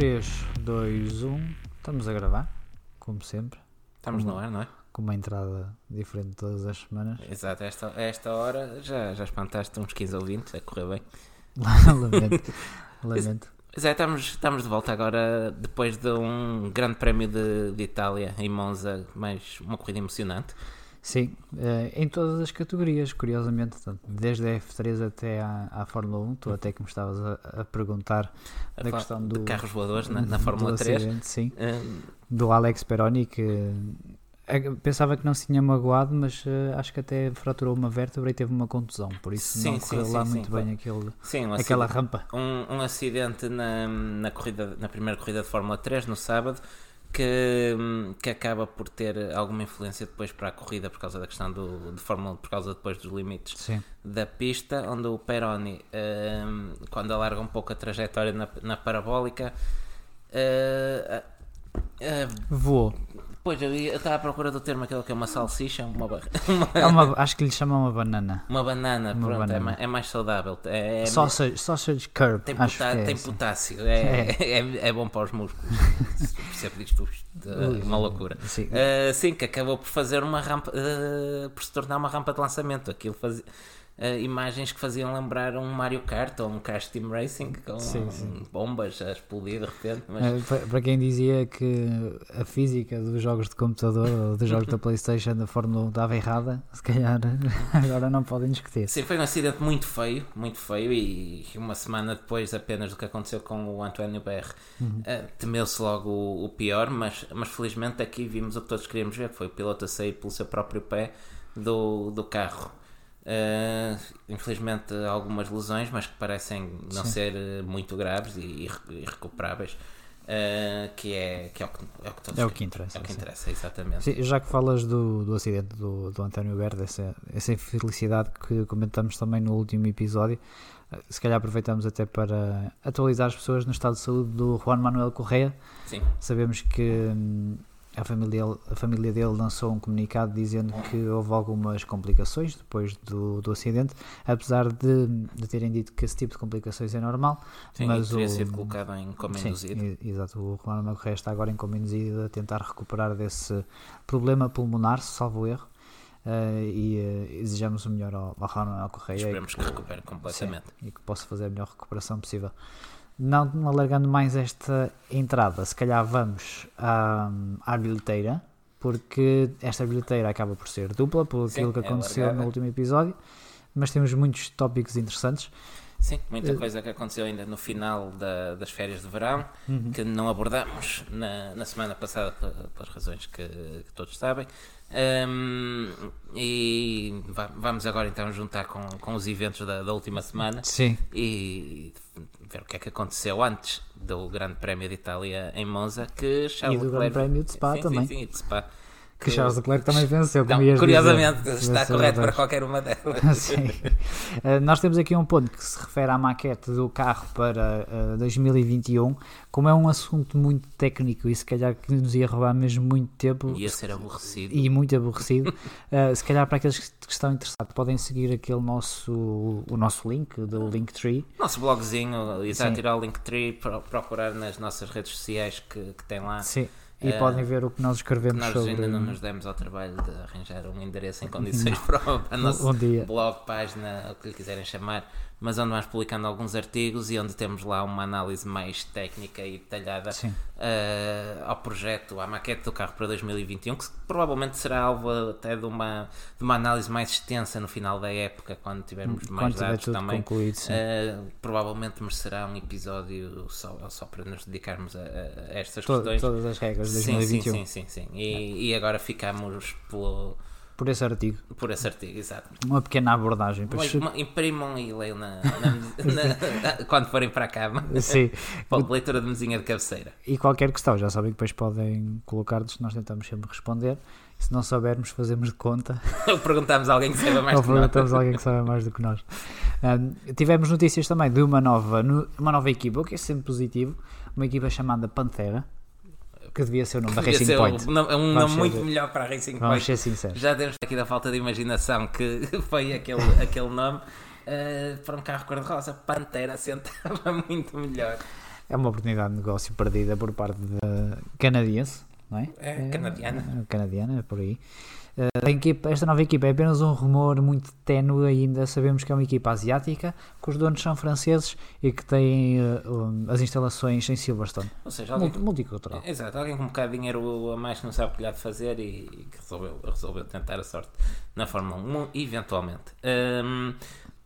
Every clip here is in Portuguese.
3, 2, 1. Estamos a gravar, como sempre. Estamos no ar, não é? Com uma entrada diferente todas as semanas. Exato, a esta, a esta hora já, já espantaste uns 15 ou 20, a correr bem. lamento. Lamento. Mas é, estamos, estamos de volta agora depois de um grande prémio de, de Itália em Monza, mais uma corrida emocionante. Sim, eh, em todas as categorias, curiosamente, desde a F3 até à, à Fórmula 1, tu até que me estavas a, a perguntar A da questão de do, carros voadores na, na do Fórmula 3. acidente, sim, Hum, do Alex Peroni, que eh, pensava que não se tinha magoado, mas eh, acho que até fraturou uma vértebra e teve uma contusão, por isso Sim, não correu sim, lá sim, muito bem aquele, um aquela acidente, rampa. um, um acidente na, na, corrida, na primeira corrida de Fórmula 3, no sábado, que, que acaba por ter alguma influência depois para a corrida por causa da questão do, de Fórmula 1, por causa depois dos limites Sim, da pista, onde o Peroni, hum, quando alarga um pouco a trajetória na, na parabólica, eh, eh, voou. Pois eu estava à procura do termo aquele que é uma salsicha, uma, bar- É uma, acho que lhe chamam uma banana. uma banana, Uma pronto, É, banana. mais, é mais saudável. É, é- sausage, sausage curb, tem, pota- é tem assim. potássio, é, é. é bom para os músculos. Percebe isto? isto é uma loucura. Sim. Uh, sim, que acabou por fazer uma rampa, uh, por se tornar uma rampa de lançamento. Aquilo fazia. Uh, imagens que faziam lembrar um Mario Kart ou um Crash Team Racing com Sim, sim. bombas a explodir de repente. Mas Eh, pa- Para quem dizia que a física dos jogos de computador ou dos jogos da Playstation da Fórmula 1 estava errada, se calhar agora não podem discutir. sim, foi um acidente muito feio, muito feio. E uma semana depois apenas do que aconteceu com o António BR, Uhum. uh, temeu-se logo o, o pior. Mas, mas felizmente aqui vimos o que todos queríamos ver: que foi o piloto a sair pelo seu próprio pé do, do carro. Uh, infelizmente algumas lesões, mas que parecem não Sim. ser uh, muito graves e, e re- recuperáveis, uh, que, é, que é o que, é o que todos É o que interessa, É o que sim. interessa, exatamente. Sim, já que falas do, do acidente do, do António Verde, essa, essa infelicidade que comentamos também no último episódio, eh, se calhar aproveitamos até para atualizar as pessoas no estado de saúde do Juan Manuel Correia. Sim. Sabemos que hum, a família, a família dele lançou um comunicado dizendo que houve algumas complicações depois do, do acidente, apesar de, de terem dito que esse tipo de complicações é normal. Sim, mas teria o- sido colocado em coma induzido. exato. O Manuel Correia está agora em coma induzido a tentar recuperar desse problema pulmonar, salvo erro. eh, e eh, desejamos o melhor ao, ao Manuel Correia Esperemos que recupere completamente. Sim, e que possa fazer a melhor recuperação possível. Não alargando mais esta entrada, se calhar vamos à, à bilheteira, porque esta bilheteira acaba por ser dupla, por Sim, aquilo que é aconteceu alargada. no último episódio, mas temos muitos tópicos interessantes. Sim, muita Eh, coisa que aconteceu ainda no final da- das férias de verão, que não abordamos na, na semana passada pe- pelas razões que, que todos sabem. Ahm, e va- vamos agora então juntar com, com os eventos da, da última semana Sim, e ver o que é que aconteceu antes do Grande Prémio de Itália em Monza, que Charles do Grande Leclerc- Prémio de Spa sim, também. Sim, sim, de Spa. Que Charles Leclerc também venceu, como Não, curiosamente, dizer. está correto para qualquer uma delas. Sim. Uh, nós temos aqui um ponto que se refere à maquete do carro para uh, 2021. Como é um assunto muito técnico e se calhar que nos ia roubar mesmo muito tempo Ia ser aborrecido. e muito aborrecido, uh, se calhar para aqueles que estão interessados podem seguir aquele nosso, o nosso link do Linktree. Nosso blogzinho, e Sim. tirar o Linktree, pro- procurar nas nossas redes sociais que, que tem lá. Sim. E Eh, podem ver o que nós escrevemos Nós sobre ainda não nos demos ao trabalho de arranjar um endereço em condições para o nosso um dia. blog, página, o que lhe quiserem chamar, mas onde vamos publicando alguns artigos e onde temos lá uma análise mais técnica e detalhada Sim. eh, ao projeto, à maquete do carro para 2021, que provavelmente será alvo até de uma, de uma análise mais extensa no final da época, quando tivermos mais Quando tiver dados tudo também. concluído, sim. Uh, provavelmente merecerá um episódio só, só para nos dedicarmos a, a- estas To- questões. todas as regras de Sim, 2021 sim, sim, sim, sim. E, e agora ficamos pelo, por esse artigo. por esse artigo, exato. Uma pequena abordagem. Pois, imprimam e leiam na, na- na- quando forem para a cama. sim. Leitura de mesinha de cabeceira. E qualquer questão, já sabem que depois podem colocar-nos, nós tentamos sempre responder. Se não soubermos, fazemos de conta. Ou perguntamos a alguém que saiba mais Ou que nós. perguntamos a alguém que sabe mais do que nós. Ahm, tivemos notícias também de uma nova, uma nova equipa, o que é sempre positivo. Uma equipa chamada Pantera, que devia ser o nome da Racing ser Point. um, nome- um nome muito melhor para a Racing Vamos Point. ser sinceros. Já temos aqui da falta de imaginação que foi aquele, aquele nome. Uh, para um carro cor-de-rosa, Pantera sentava muito melhor. é uma oportunidade de negócio perdida por parte da canadiense, não é? É, canadiana. É, canadiana, por aí. Uh, equipa, esta nova equipa é apenas um rumor muito ténue ainda. Sabemos que é uma equipa asiática, que os donos são franceses e que tem uh, as instalações em Silverstone. Ou seja, alguém, multicultural. Exato, alguém com um bocado de dinheiro a mais que não sabe o que lhe há de fazer e, e que resolveu, resolveu tentar a sorte na Fórmula 1, eventualmente. Um,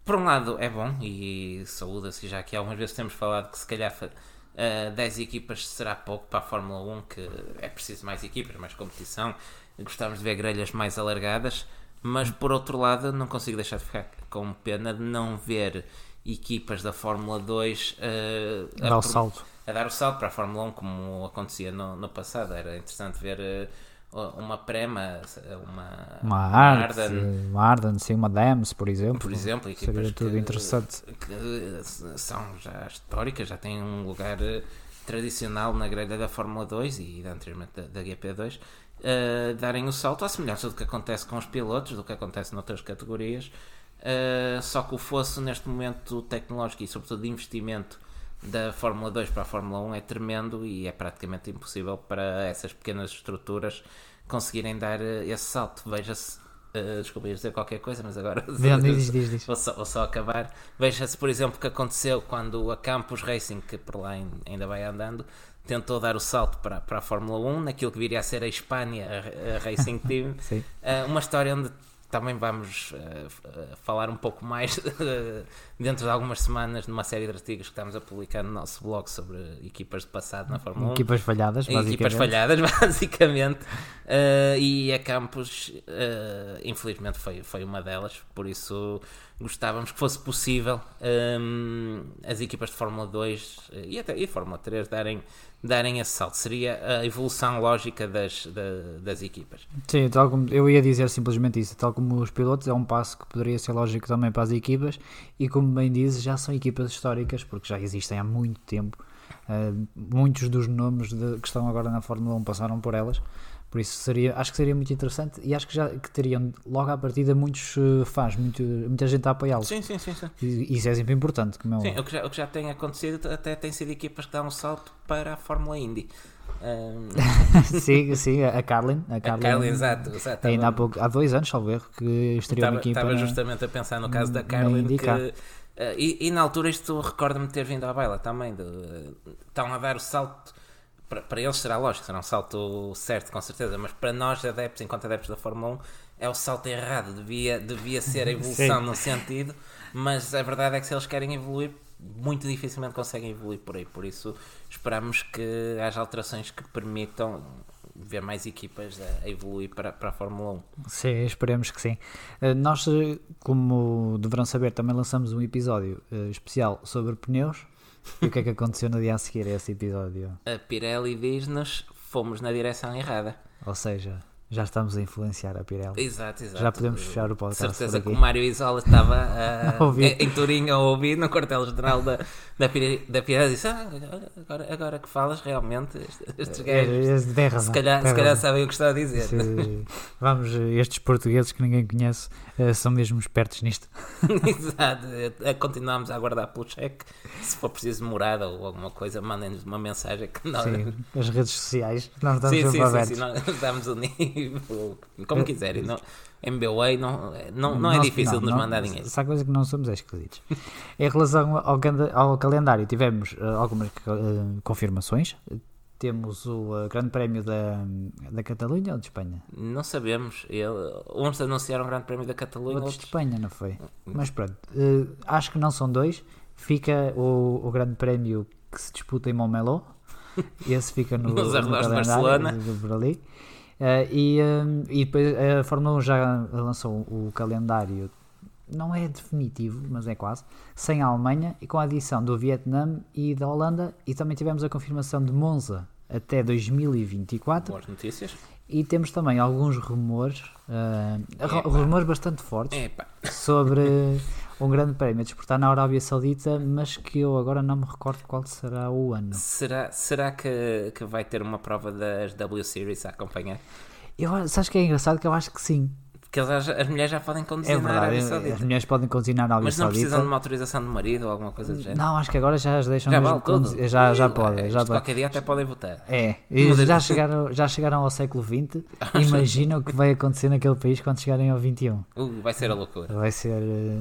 por um lado é bom e saúda-se, já que algumas vezes temos falado que se calhar uh, eh, 10 equipas será pouco para a Fórmula 1, que é preciso mais equipas, mais competição, gostávamos de ver grelhas mais alargadas, mas por outro lado não consigo deixar de ficar com pena de não ver equipas da Fórmula 2 uh, dar a, o salto. a dar o salto para a Fórmula 1 como acontecia no, no passado, era interessante ver... Uh, uma Prema, uma, uma Arden, uma Arden, sim, uma Dams, por exemplo. Por exemplo, equipas Seria tudo que, interessante. que são já históricas, já têm um lugar eh, tradicional na grelha da Fórmula 2 e anteriormente da, da GP2, uh, darem o salto à semelhança do que acontece com os pilotos, do que acontece noutras categorias. Uh, só que o fosso neste momento tecnológico e sobretudo de investimento da Fórmula 2 para a Fórmula 1 é tremendo e é praticamente impossível para essas pequenas estruturas conseguirem dar eh, esse salto. Veja-se, uh, desculpa, ia dizer qualquer coisa, mas agora diz, diz, diz. Vou, só, vou só acabar. Veja-se, por exemplo, o que aconteceu quando a Campus Racing, que por lá ainda vai andando, tentou dar o salto para, para a Fórmula 1, naquilo que viria a ser a Espanha, a, a Racing Team. uh, uma história onde também vamos uh, falar um pouco mais dentro de algumas semanas numa série de artigos que estamos a publicar no nosso blog sobre equipas de passado na Fórmula 1. Equipas falhadas, basicamente. Equipas falhadas, basicamente. Uh, e a Campos, infelizmente, foi, foi uma delas, por isso gostávamos que fosse possível um, as equipas de Fórmula 2 e até e Fórmula 3 darem darem esse salto. Seria a evolução lógica das, da, das equipas. Sim, tal como, eu ia dizer simplesmente isso. Tal como os pilotos, é um passo que poderia ser lógico também para as equipas. E como bem dizes, já são equipas históricas, porque já existem há muito tempo. Uh, muitos dos nomes de, que estão agora na Fórmula 1 passaram por elas. Por isso seria, acho que seria muito interessante e acho que já que teriam logo à partida muitos uh, fãs, muito, muita gente a apoiá-los. Sim, sim, sim, sim. E, isso é sempre importante. Como é sim, o que, já, o que já tem acontecido até tem sido equipas que dão um salto para a Fórmula Indy. Um... sim, sim, a Carlin. A Carlin, a Carlin exato, exato. Ainda há, pouco, há dois anos, salvo erro, que estreou uma equipa. Estava justamente a pensar no caso da Carlin que, uh, e, e, na altura isto recorda-me ter vindo à baila também. De, uh, estão a dar o salto para, para eles será lógico, será um salto certo, com certeza, mas para nós, adeptos, enquanto adeptos da Fórmula 1, é o salto errado. Devia, devia ser a evolução no sentido, mas a verdade é que se eles querem evoluir, muito dificilmente conseguem evoluir por aí. Por isso, esperamos que haja alterações que permitam ver mais equipas a, evoluir para, para a Fórmula 1. Sim, esperemos que sim. Eh, nós, eh, como deverão saber, também lançamos um episódio eh, especial sobre pneus e o que é que aconteceu no dia a seguir a esse episódio? A Pirelli diz-nos fomos na direção errada. Ou seja, já estamos a influenciar a Pirelli. Exato, exato. Já podemos fechar o podcast. Certeza que o Mário Isola estava uh, em, em Turim a ouvir no quartel-general da, da, Pirelli, da Pirelli e disse: ah, agora, agora que falas, realmente, estes é, gajos é, razão, se calhar, se calhar sabem o que está a dizer. Se, vamos, estes portugueses que ninguém conhece uh, são mesmo espertos nisto. Exato. Uh, continuamos a aguardar pelo cheque. Se for preciso morada ou alguma coisa, mandem-nos uma mensagem que nós. Sim, as redes sociais, nós estamos sim, sim. Sim, sim, nós damos o como quiserem. Não, MBA não, não, não é difícil de nos mandar dinheiro. Se há coisa que não somos é esquisitos. em relação ao, ao calendário, tivemos uh, algumas uh, confirmações temos o uh, Grande Prémio da, da Catalunha ou de Espanha? Não sabemos. Ele, uns anunciaram o Grande Prémio da Catalunha, outros de Espanha, não foi? Mas pronto, acho que não são dois. Fica o, o Grande Prémio que se disputa em Montmeló. Esse fica no, Nos no de Barcelona. Do, ali. Uh, e, e depois a Fórmula 1 já lançou o calendário não é definitivo, mas é quase, sem a Alemanha e com a adição do Vietnã e da Holanda e também tivemos a confirmação de Monza até 2024. Boas notícias. E temos também alguns rumores, uh, rumores bastante fortes Epa. sobre um grande prémio a disputar na Arábia Saudita, mas que eu agora não me recordo qual será o ano. Será, será que, que vai ter uma prova das W Series a acompanhar? Eu, sabes que é engraçado que eu acho que sim. Que eles, as mulheres já podem conduzir É na Arábia verdade, Saudita. as mulheres podem continuar na Arábia Mas não Saudita. precisam de uma autorização do marido ou alguma coisa do género. Não, acho que agora já as deixam já vale tudo. conduzir- Já, já podem, já podem. Qualquer dia até podem votar. É, e já chegaram, já chegaram ao século XX. Imagina o que vai acontecer naquele país quando chegarem ao XXI. Uh, vai ser a loucura. Vai ser eh,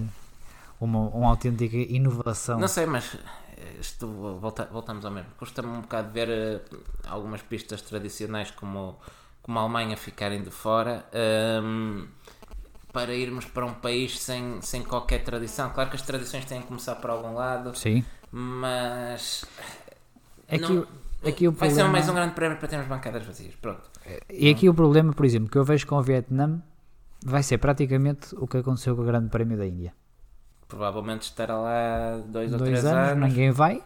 uma, uma autêntica inovação. Não sei, mas eh, isto, volta- voltamos ao mesmo. Custa-me um bocado ver eh, algumas pistas tradicionais como, como a Alemanha ficarem de fora ehm, para irmos para um país sem, sem qualquer tradição. Claro que as tradições têm que começar por algum lado, Sim. mas Aqui, Não- aqui o vai ser problema, mais um grande prémio para termos bancadas vazias. Pronto. E aqui o problema, por exemplo, que eu vejo com o Vietnã vai ser praticamente o que aconteceu com o Grande Prémio da Índia. Provavelmente estará lá dois, ou Dois três anos, anos. ninguém vai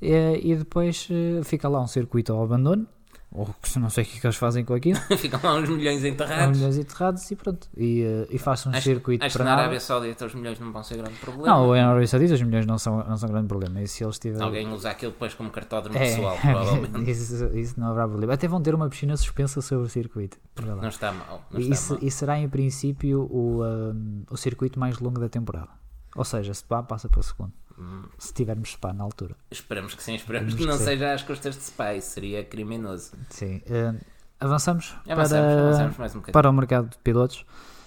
e, e depois eh, fica lá um circuito ao abandono. Ou não sei o que, é que eles fazem com aquilo. Ficam lá uns milhões enterrados. milhões enterrados e pronto. E, eh, e faço um Acho, circuito acho que para na nada. Arábia Saudita os milhões não vão ser grande problema. Não, na Arábia Saudita os milhões não são, não são grande problema. E se eles tiverem. Alguém usa aquilo depois como cartódromo É, pessoal, provavelmente. isso, isso não haverá problema. Até vão ter uma piscina suspensa sobre o circuito. Não está mal. Não E está isso, mal. e será em princípio o, um, o circuito mais longo da temporada. Ou seja, Spa passa para o segundo. Hum, Se tivermos Spa na altura. esperamos que sim, esperamos que não que sim. seja às custas de Spy, seria criminoso. Sim. Uh, avançamos, Avançamos, para, avançamos mais um bocadinho. para o mercado de pilotos.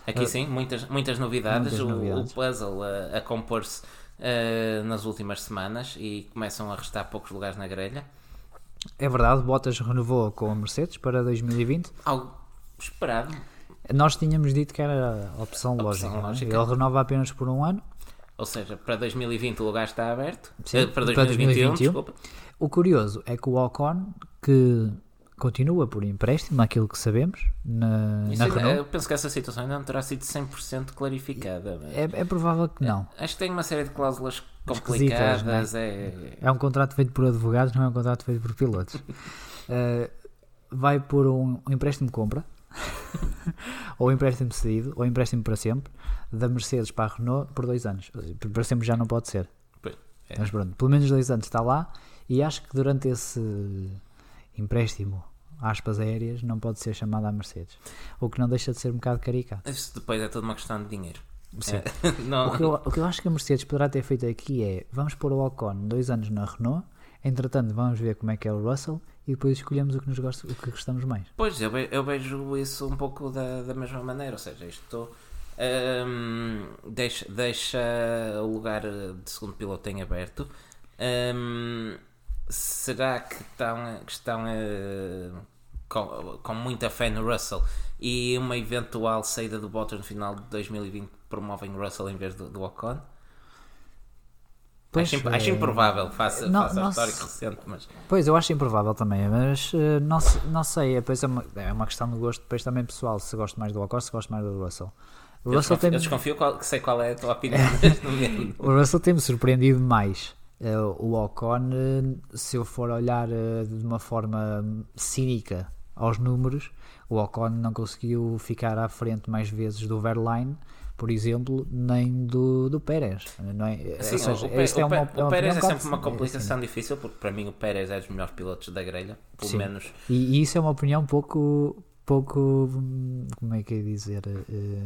Aqui sim, muitas, muitas novidades. Muitas o, novidades. o puzzle a, a compor-se eh, nas últimas semanas e começam a restar poucos lugares na grelha. É verdade, Bottas renovou com a Mercedes para 2020. Algo esperado. Nós tínhamos dito que era a opção, Opção lógica. não é? lógica. Ele renova apenas por um ano. Ou seja, para 2020 o lugar está aberto. Sim, Eh, para para 2021, 2021. desculpa. O curioso é que o Ocon, que continua por empréstimo, naquilo que sabemos, na, Isso na ainda- Renault, eu penso que essa situação ainda não terá sido 100% clarificada. é, é provável que não. Acho que tem uma série de cláusulas Esquisitas, complicadas. É... É um contrato feito por advogados, não é um contrato feito por pilotos. Uh, vai por um, um empréstimo de compra, ou empréstimo cedido, ou empréstimo para sempre, da Mercedes para a Renault por dois anos. Para sempre já não pode ser. É. Mas pronto, pelo menos dois anos está lá, e acho que durante esse empréstimo, aspas aéreas, não pode ser chamado à Mercedes. O que não deixa de ser um bocado caricato. Isso depois é tudo uma questão de dinheiro. É, O que, eu, o que eu acho que a Mercedes poderá ter feito aqui é vamos pôr o Ocon dois anos na Renault, entretanto vamos ver como é que é o Russell e depois escolhemos o que, nos gosta, o que gostamos mais. Pois, eu, eu vejo isso um pouco da, da mesma maneira, ou seja, isto hum, deixa, deixa o lugar de segundo piloto em aberto. Hum, será que estão, que estão eh, com, com muita fé no Russell e uma eventual saída do Bottas no final de 2020 promovem o Russell em vez do, do Ocon? Pois, acho, imp- eh, acho improvável, face, não- face ao não histórico recente, mas Pois, eu acho improvável também, mas eh, não, não sei, depois é uma, é uma questão de gosto depois também pessoal, se gosto mais do Ocon, se gosto mais do Russell. O eu Russell, desconfio, tem, eu desconfio qual- que sei qual é a tua opinião o Russell tem-me surpreendido mais. Eh, o Ocon, se eu for olhar de uma forma cínica aos números, o Ocon não conseguiu ficar à frente mais vezes do Verline, por exemplo, nem do, do Pérez. Não é? Sim, seja, o, Pé- é o Pé- uma, o Pérez é sempre uma um bocado- complicação difícil, porque para mim o Pérez é dos melhores pilotos da grelha, pelo Sim. menos. E, e isso é uma opinião pouco, pouco, como é que é dizer, eh,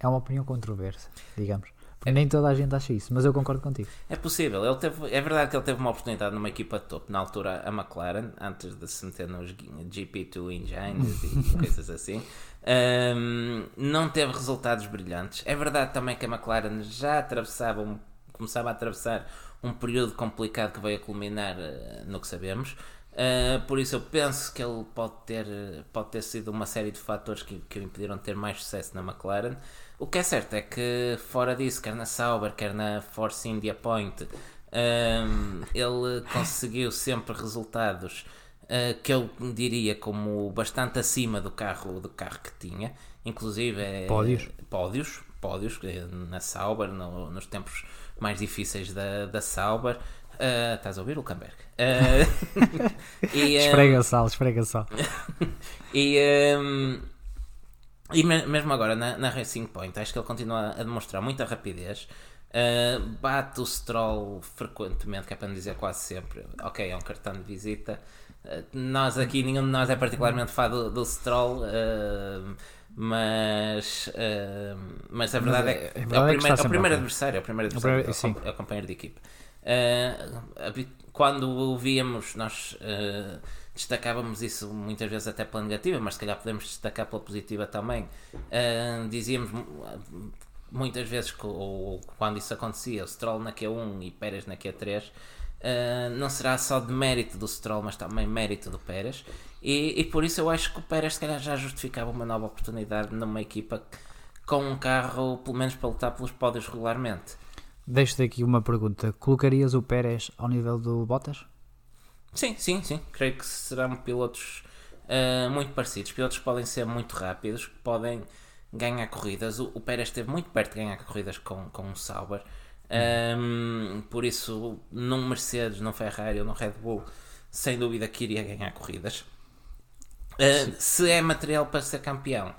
é uma opinião controversa, digamos. Porque nem toda a gente acha isso, mas eu concordo contigo. É possível, ele teve, é verdade que ele teve uma oportunidade numa equipa de topo, na altura a McLaren, antes de se meter nos GP2 Engines e coisas assim. Ahm, não teve resultados brilhantes. É verdade também que a McLaren já atravessava, um- começava a atravessar um período complicado que veio a culminar eh, no que sabemos. Uh, por isso eu penso que ele pode ter, pode ter sido uma série de fatores que, que o impediram de ter mais sucesso na McLaren. O que é certo é que fora disso, quer na Sauber, quer na Force India Point, um, ele conseguiu sempre resultados uh, que eu diria como bastante acima do carro, do carro que tinha, inclusive eh, Pódios. pódios, pódios eh, na Sauber, no- nos tempos mais difíceis da, da Sauber. Uh, estás a ouvir, Luckenberg? Uh, e, um, Esfrega sal, esfrega sal. e, um, e me- mesmo agora na, na Racing Point, acho que ele continua a demonstrar muita rapidez. Uh, bate o Stroll frequentemente, que é para não dizer quase sempre. Ok, é um cartão de visita. Nós aqui, nenhum de nós é particularmente fã do, do Stroll, uh, mas, uh, mas a verdade Mas é, é- é, a o é que primeiro, é o primeiro adversário, é o primeiro adversário, primeiro- é o, com- é o companheiro de equipe. Uh, quando o víamos, nós destacávamos isso muitas vezes até pela negativa, mas se calhar podemos destacar pela positiva também. Dizíamos mu- muitas vezes que ou, quando isso acontecia, o Stroll na Q1 e Pérez na Q3, uh, não será só de mérito do Stroll, mas também mérito do Pérez. E, e por isso eu acho que o Pérez se calhar já justificava uma nova oportunidade numa equipa com um carro, pelo menos para lutar pelos pódios regularmente. Deixo-te aqui uma pergunta. Colocarias o Pérez ao nível do Bottas? Sim, sim, sim. Creio que serão pilotos uh, muito parecidos. Pilotos que podem ser muito rápidos, que podem ganhar corridas. O, o Pérez esteve muito perto de ganhar corridas com, com o Sauber. Um, por isso, num Mercedes, num Ferrari ou num Red Bull, sem dúvida que iria ganhar corridas. Uh, se é material para ser campeão,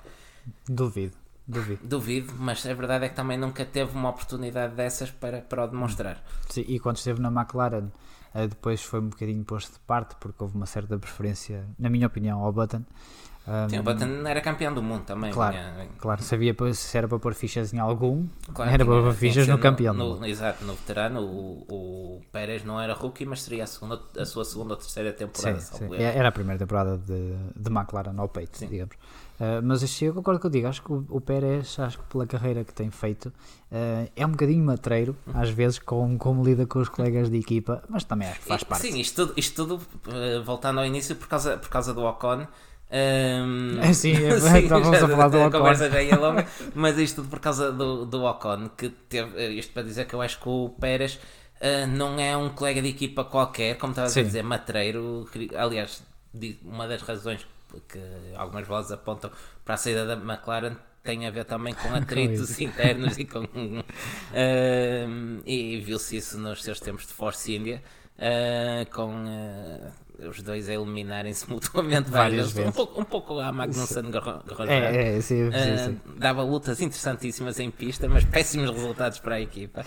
Duvido, duvido. duvido, mas a verdade é que também nunca teve uma oportunidade dessas para, para o demonstrar. Sim, e quando esteve na McLaren, eh, depois foi um bocadinho posto de parte, porque houve uma certa preferência, na minha opinião, ao Button. Um, Sim, o Button era campeão do mundo também. Claro, vinha- claro, sabia se era para pôr fichas em algum, Claro, era para pôr que fichas ser no campeão. No, no- exato, no veterano, o, o Pérez não era rookie, mas seria a, segunda, a sua segunda ou terceira temporada. Sim, sim. É- Era a primeira temporada de, de McLaren ao peito, Sim. digamos. Uh, mas assim, eu concordo contigo, acho que o, o Pérez, acho que pela carreira que tem feito, uh, é um bocadinho matreiro, Uhum. às vezes, com como lida com os colegas de equipa, mas também acho que faz parte. Sim, isto tudo, isto tudo eh, voltando ao início, por causa, por causa do Ocon. Ehm, É, sim, é, estávamos já- a falar do a Ocon. conversa já ia longa, mas isto tudo por causa do, do Ocon, que teve, eh, isto para dizer que eu acho que o Pérez eh, não é um colega de equipa qualquer, como estava a dizer, matreiro. Aliás, uma das razões que algumas vozes apontam para a saída da McLaren tem a ver também com atritos internos e com. ehm, e viu-se isso nos seus tempos de Force India, eh, com eh, os dois a eliminarem-se mutuamente Várias várias vezes. Um pouco, um pouco a Magnussen Grosjean. É, é, sim, sim, Uh, sim. dava lutas interessantíssimas em pista, mas péssimos resultados para a equipa.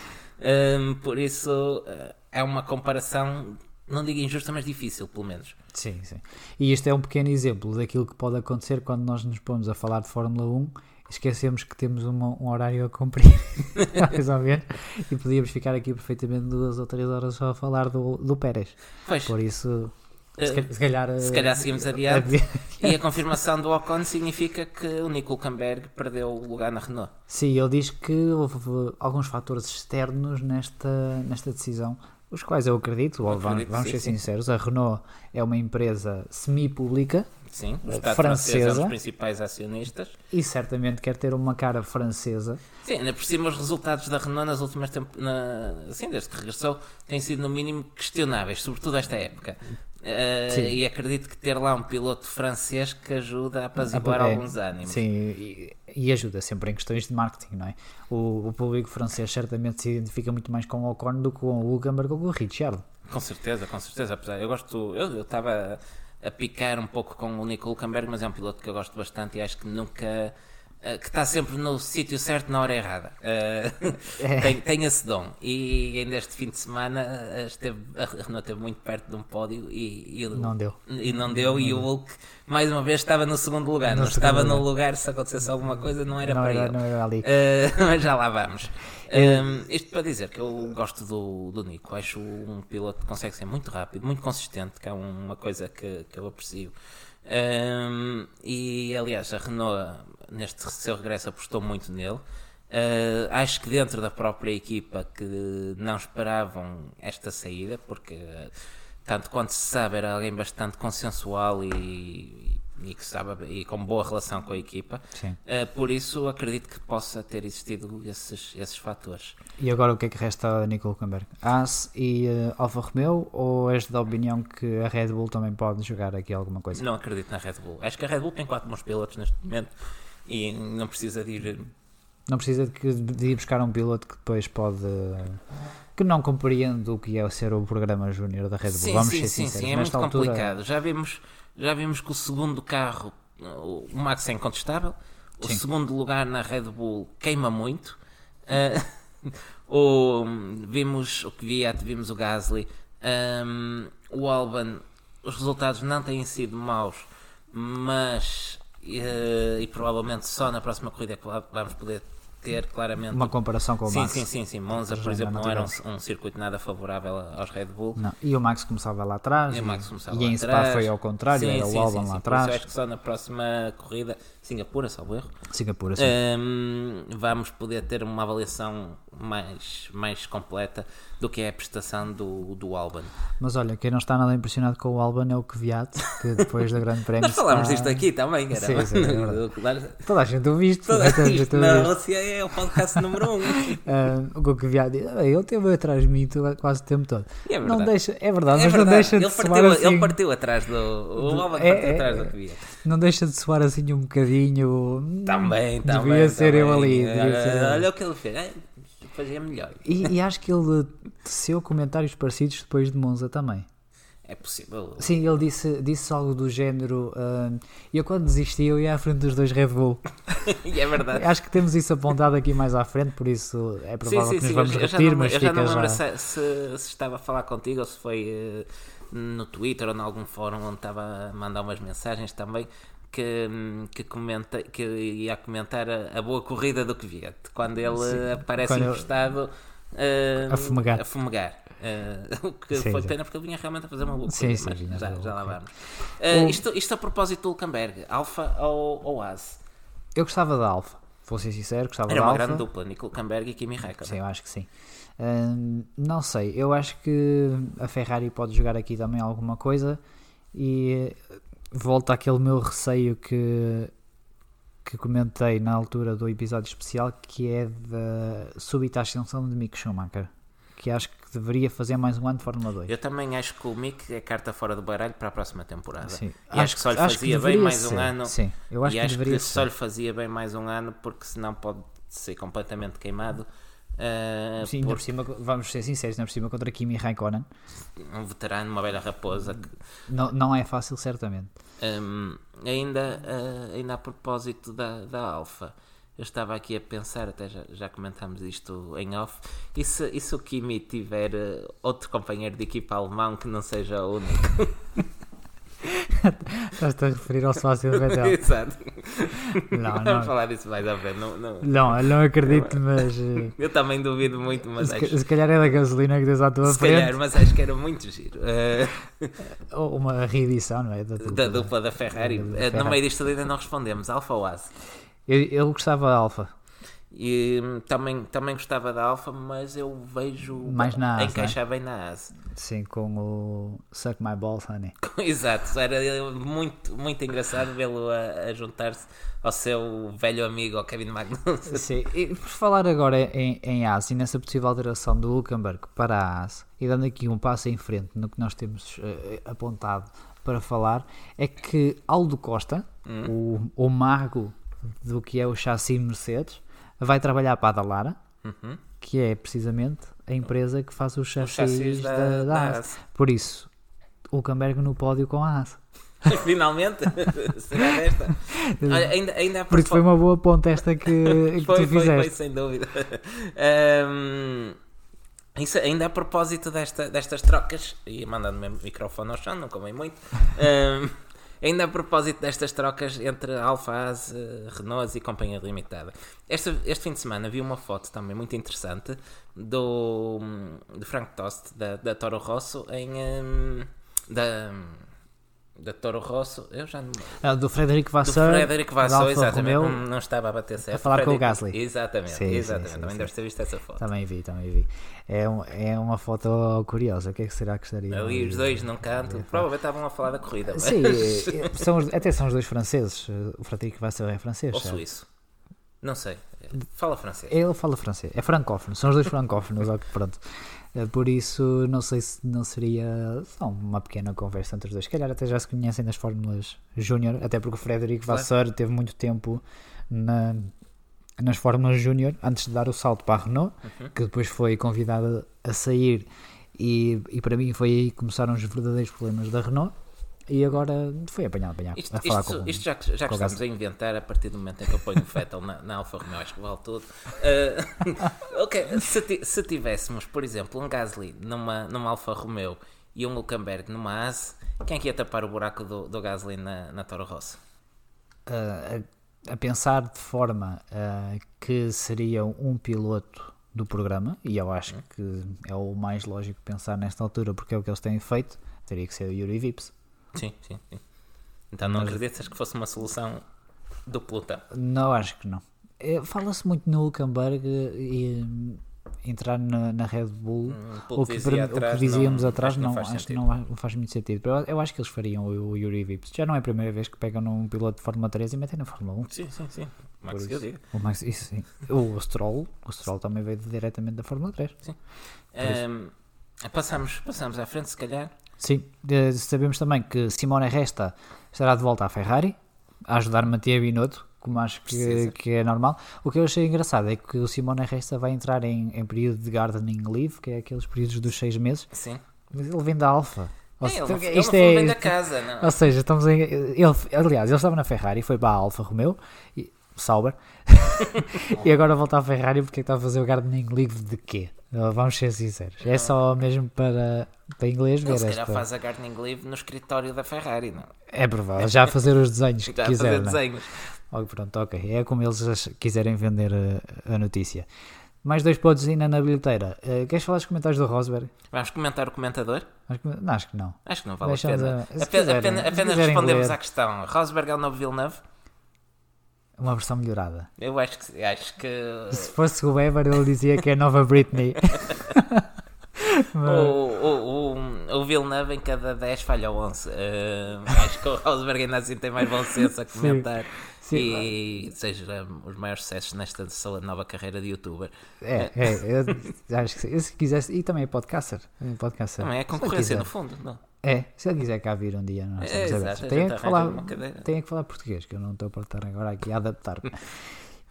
Por isso uh, é uma comparação, não digo injusta, mas difícil, pelo menos. Sim, sim. E isto é um pequeno exemplo daquilo que pode acontecer quando nós nos pomos a falar de Fórmula 1 e esquecemos que temos uma- um horário a cumprir, mais ou menos, e podíamos ficar aqui perfeitamente duas ou três horas só a falar do, do Pérez. Pois, Por isso, se, uh, ca- se calhar. se eh, calhar seguimos adiante. adi- e a confirmação do Ocon significa que o Nico Hulkenberg perdeu o lugar na Renault. Sim, ele diz que houve alguns fatores externos nesta, nesta decisão, os quais eu acredito, ou vamos, Acredito, vamos sim, ser sim. sinceros, a Renault é uma empresa semi-pública Sim, o Eh, Estado francês é um francesa. principais acionistas. e certamente quer ter uma cara francesa. Sim, ainda por cima os resultados da Renault nas últimas temporadas, na... assim, desde que regressou, têm sido no mínimo questionáveis, sobretudo esta época. Sim. e acredito que ter lá um piloto francês que ajuda a apaziguar É, alguns ânimos. Sim, e, e ajuda sempre em questões de marketing, não é? O, o público francês certamente se identifica muito mais com o Ocon do que com o Hulkenberg ou com o Richard. Com certeza, com certeza. Apesar, eu gosto, eu estava a, picar um pouco com o Nico Hulkenberg, mas é um piloto que eu gosto bastante e acho que nunca. Eh, que está sempre no sítio certo na hora errada. É. tem, tem esse dom. E ainda este fim de semana eh, esteve, a Renault esteve muito perto de um pódio e, e Não deu. e não deu, e o Hulk mais uma vez estava no segundo lugar. No não estava lugar. no lugar se acontecesse alguma coisa, não era não, para era, ele. não era ali. Uh, mas já lá vamos. Um, isto para dizer que eu gosto do, do Nico, acho um piloto que consegue ser muito rápido, muito consistente, que é uma coisa que, que eu aprecio. Um, e aliás, a Renault, neste seu regresso, apostou muito nele. Uh, acho que dentro da própria equipa que não esperavam esta saída, porque uh, tanto quanto se sabe era alguém bastante consensual e, e que sabe e com boa relação com a equipa. Uh, por isso acredito que possa ter existido esses, esses fatores. E agora o que é que resta a Nico Hulkenberg? Haas e eh, Alfa Romeo ou és da opinião que a Red Bull também pode jogar aqui alguma coisa? Não acredito na Red Bull. Acho que a Red Bull tem quatro bons pilotos neste momento e não precisa de ir. Não precisa de, que- de ir buscar um piloto que depois pode. que não compreende o que é ser o programa júnior da Red Bull. Sim, Vamos sim, ser sim, sinceros. sim, é muito altura, complicado. Já vimos, já vimos que o segundo carro, o Max é incontestável. O Sim. segundo lugar na Red Bull queima muito. Uh, o, vimos o Kvyat, vimos o Gasly. Um, o Alban, os resultados não têm sido maus, mas e, eh, e provavelmente só na próxima corrida é que vamos poder ter claramente uma comparação com o sim, Max. Sim, sim, sim. Monza, por exemplo, não era um, um, circuito nada favorável aos Red Bull. Não. E o Max começava lá atrás. E, o Max começava e lá em Spa foi ao contrário, sim, era sim, o Albon lá atrás. acho que só na próxima corrida, Singapura, salvo erro, Singapura, sim. um, vamos poder ter uma avaliação mais, mais completa do que é a prestação do, do Albon. Mas olha, quem não está nada impressionado com o Albon é o Kvyat, que depois da Grande Prémio. Nós falámos está... disto aqui também, cara. Sim, sim, é Toda a gente ouviu isto. Toda gente na Rússia é o podcast número 1. Um. Uh, o Kvyat diz, ele teve atrás de mim quase o tempo todo. É não deixa, é verdade, é mas verdade. não deixa ele de partiu, assim... Ele partiu atrás do... O Albon é, partiu é, atrás do Kvyat. Não deixa de soar assim um bocadinho... Também, devia também. Ser também. eu ali. Olha, olha o que ele fez. Fazia melhor. E, e acho que ele teceu comentários parecidos depois de Monza também. É possível. Sim, ele disse, disse algo do género. Uh, eu quando desisti, eu ia à frente dos dois Red Bull. e é verdade. Acho que temos isso apontado aqui mais à frente, por isso é provável sim, sim, que nos sim. vamos eu, repetir, já mas eu já não lembro já. Se, se, se, estava a falar contigo ou se foi uh, no Twitter ou em algum fórum onde estava a mandar umas mensagens também. Que, que, comenta, que ia comentar a, a boa corrida do Kvyat quando ele sim, aparece quando emprestado uh, a fumegar. A fumegar. Uh, o que sim, foi sim. pena porque ele vinha realmente a fazer uma boa sim, sim, mas já, já lá vamos. Uh, isto, isto a propósito do Hulkenberg, Alfa ou, ou As? Eu gostava da Alfa, vou ser sincero, gostava Era da uma Alfa. grande dupla, Nico Hulkenberg e Kimi Räikkönen. Sim, eu acho que sim. Não sei, eu acho que a Ferrari pode jogar aqui também alguma coisa e volta aquele meu receio que que comentei na altura do episódio especial que é da súbita ascensão de Mick Schumacher que acho que deveria fazer mais um ano de Fórmula 2. Eu também acho que o Mick é carta fora do baralho para a próxima temporada. Sim. E acho, que só lhe fazia bem mais ser. um ano. Sim, eu acho e que acho que ser. só lhe fazia bem mais um ano porque senão pode ser completamente queimado. Uh, Sim, por... por cima, vamos ser sinceros, por cima contra Kimi Raikkonen. Um veterano, uma velha raposa. Que... Não, não é fácil, certamente. Um, ainda, uh, ainda a propósito da, da Alfa, eu estava aqui a pensar, até já, já comentámos isto em off, e se, e se o Kimi tiver uh, outro companheiro de equipa alemão que não seja o único? Estás-te a referir ao sócio do Vettel. Exato. Não, Vamos não. falar disso mais à frente. Não, não, não, não acredito, mas. uh, Eu também duvido muito, mas se, acho... se calhar é da gasolina que tens à tua Se frente. calhar, mas acho que era muito giro. Uh, Ou uma reedição, não é? Da dupla, da dupla da Ferrari. Da Uh, Ferrari. No meio disto ainda não respondemos. Alfa ou As? Eu, eu gostava da Alfa. E hum, também, também gostava da Alfa, mas eu vejo Mais na AS, encaixar bem na AS. Sim, com o Suck My Balls, honey. Exato, era muito, muito engraçado vê-lo a, a juntar-se ao seu velho amigo, ao Kevin Magnussen. Sim, e por falar agora em, em AS e nessa possível alteração do Hulkenberg para a AS e dando aqui um passo em frente no que nós temos eh, apontado para falar, é que Aldo Costa, Hum. o, o mago do que é o chassi Mercedes, vai trabalhar para a Dalara, Uhum. que é precisamente a empresa que faz os chassis, chassis da, da- da. Por isso, Hulkenberg no pódio com a AS. Finalmente, será desta? Olha, ainda, ainda há Por isso foi uma boa ponta esta que, que foi, tu foi, foi, fizeste. sem dúvida. Ahm, isso ainda a propósito desta, destas trocas, e mandando o microfone ao chão, não convém muito. Ahm, ainda a propósito destas trocas entre Alfa, As, eh, Renault e Companhia Limitada. Este, este fim de semana vi uma foto também muito interessante do, do Frank Tost, da, da Toro Rosso, em. ahm, da, da Toro Rosso, eu já não Ah, do Frederico do Vasseur, Frederico da Vassou, Alfa exatamente. Romeo. Não, não estava a bater certo. falar com o Frederico- Gasly. Exatamente, Sim, exatamente. sim, Também sim. deves ter visto essa foto. Também vi, também vi. É, um, é uma foto curiosa. O que é que será que estaria? Ali os dois num canto, provavelmente estavam a falar da corrida, mas... Sim, são até são os dois franceses. O Frederico Vasseur é francês. ou suíço. Não sei. Fala francês. Ele fala francês. É francófono. São os dois francófonos. ok, pronto. Eh, Por isso, não sei se não seria só uma pequena conversa entre os dois. Se calhar até já se conhecem nas Fórmulas Júnior, até porque o Frederico. Vasseur teve muito tempo na, nas Fórmulas Júnior antes de dar o salto para a Renault, Uhum. que depois foi convidado a sair. E, e para mim foi aí que começaram os verdadeiros problemas da Renault. E agora foi apanhado, apanhado Isto, a falar isto- com isto já, que- já que estamos a inventar, a partir do momento em que eu ponho o Vettel na, na Alfa Romeo, acho que vale tudo. Uh, ok, se, se tivéssemos, por exemplo, um Gasly numa, numa Alfa Romeo e um Hulkenberg numa AS, quem é que ia tapar o buraco do, do Gasly na, na Toro Rosso? uh, a, a, pensar de forma uh, que seria um piloto do programa, e eu acho que é o mais lógico pensar nesta altura, porque é o que eles têm feito, teria que ser o Yuri Vips. Sim, sim, sim. Então não acreditas que fosse uma solução do pelotão? Não, acho que não. É, fala-se muito no Hulkenberg e entrar na, na Red Bull, hum, o, que, atrás, o, que, dizíamos não, atrás, não, acho sentido. que não, não, faz muito sentido. Eu, eu, acho que eles fariam o, o Yuri Vips. Já não é a primeira vez que pegam num piloto de Fórmula 3 e metem na Fórmula 1. Sim, sim, sim. O Max isso. O, Max, isso, sim. o Stroll, o Stroll também veio diretamente da Fórmula 3. Sim. Um, passamos, passamos à frente, se calhar. Sim, sabemos também que Simone Resta estará de volta à Ferrari a ajudar Matia Binotto como acho que, que, é normal. O que eu achei engraçado é que o Simone Resta vai entrar em, em período de gardening leave, que é aqueles períodos dos seis meses. Sim. Mas ele vem da Alfa. É, ele, ele isto é, vem da casa, não? Ou seja, estamos em. Ele, aliás, ele estava na Ferrari, foi para a Alfa Romeo, e, Sauber, e agora volta à Ferrari porque está a fazer o gardening leave de quê? Vamos ser sinceros. É só mesmo para, para inglês ver. Ele se calhar faz a gardening leave no escritório da Ferrari, não? É provável, já a fazer os desenhos que já quiser. Fazer desenhos. Oh, pronto, ok. É como eles quiserem vender a, a notícia. Mais dois pontos ainda na bilheteira. Uh, queres falar dos comentários do Rosberg? Vamos comentar o comentador? Acho que, não, acho que não. Acho que não vale Deixamos a pena. A, apenas, quiserem, apenas respondemos à questão. Rosberg é o novo Villeneuve? Uma versão melhorada. Eu acho que, acho que... Se fosse o Weber, ele dizia que é a nova Britney. Mas... O, o, o, o Villeneuve em cada 10 falha 11. Uh, acho que o Rosberg ainda assim tem mais bom senso a comentar. Sim. Sim, e seja os maiores sucessos nesta sua nova carreira de youtuber. É, é, eu acho que se quisesse, e também é podcaster. É podcaster. Também é concorrência no fundo, não? É, se ele quiser cá vir um dia, não é, é exato, tem, que falar, tem que falar português, que eu não estou para estar agora aqui a adaptar-me.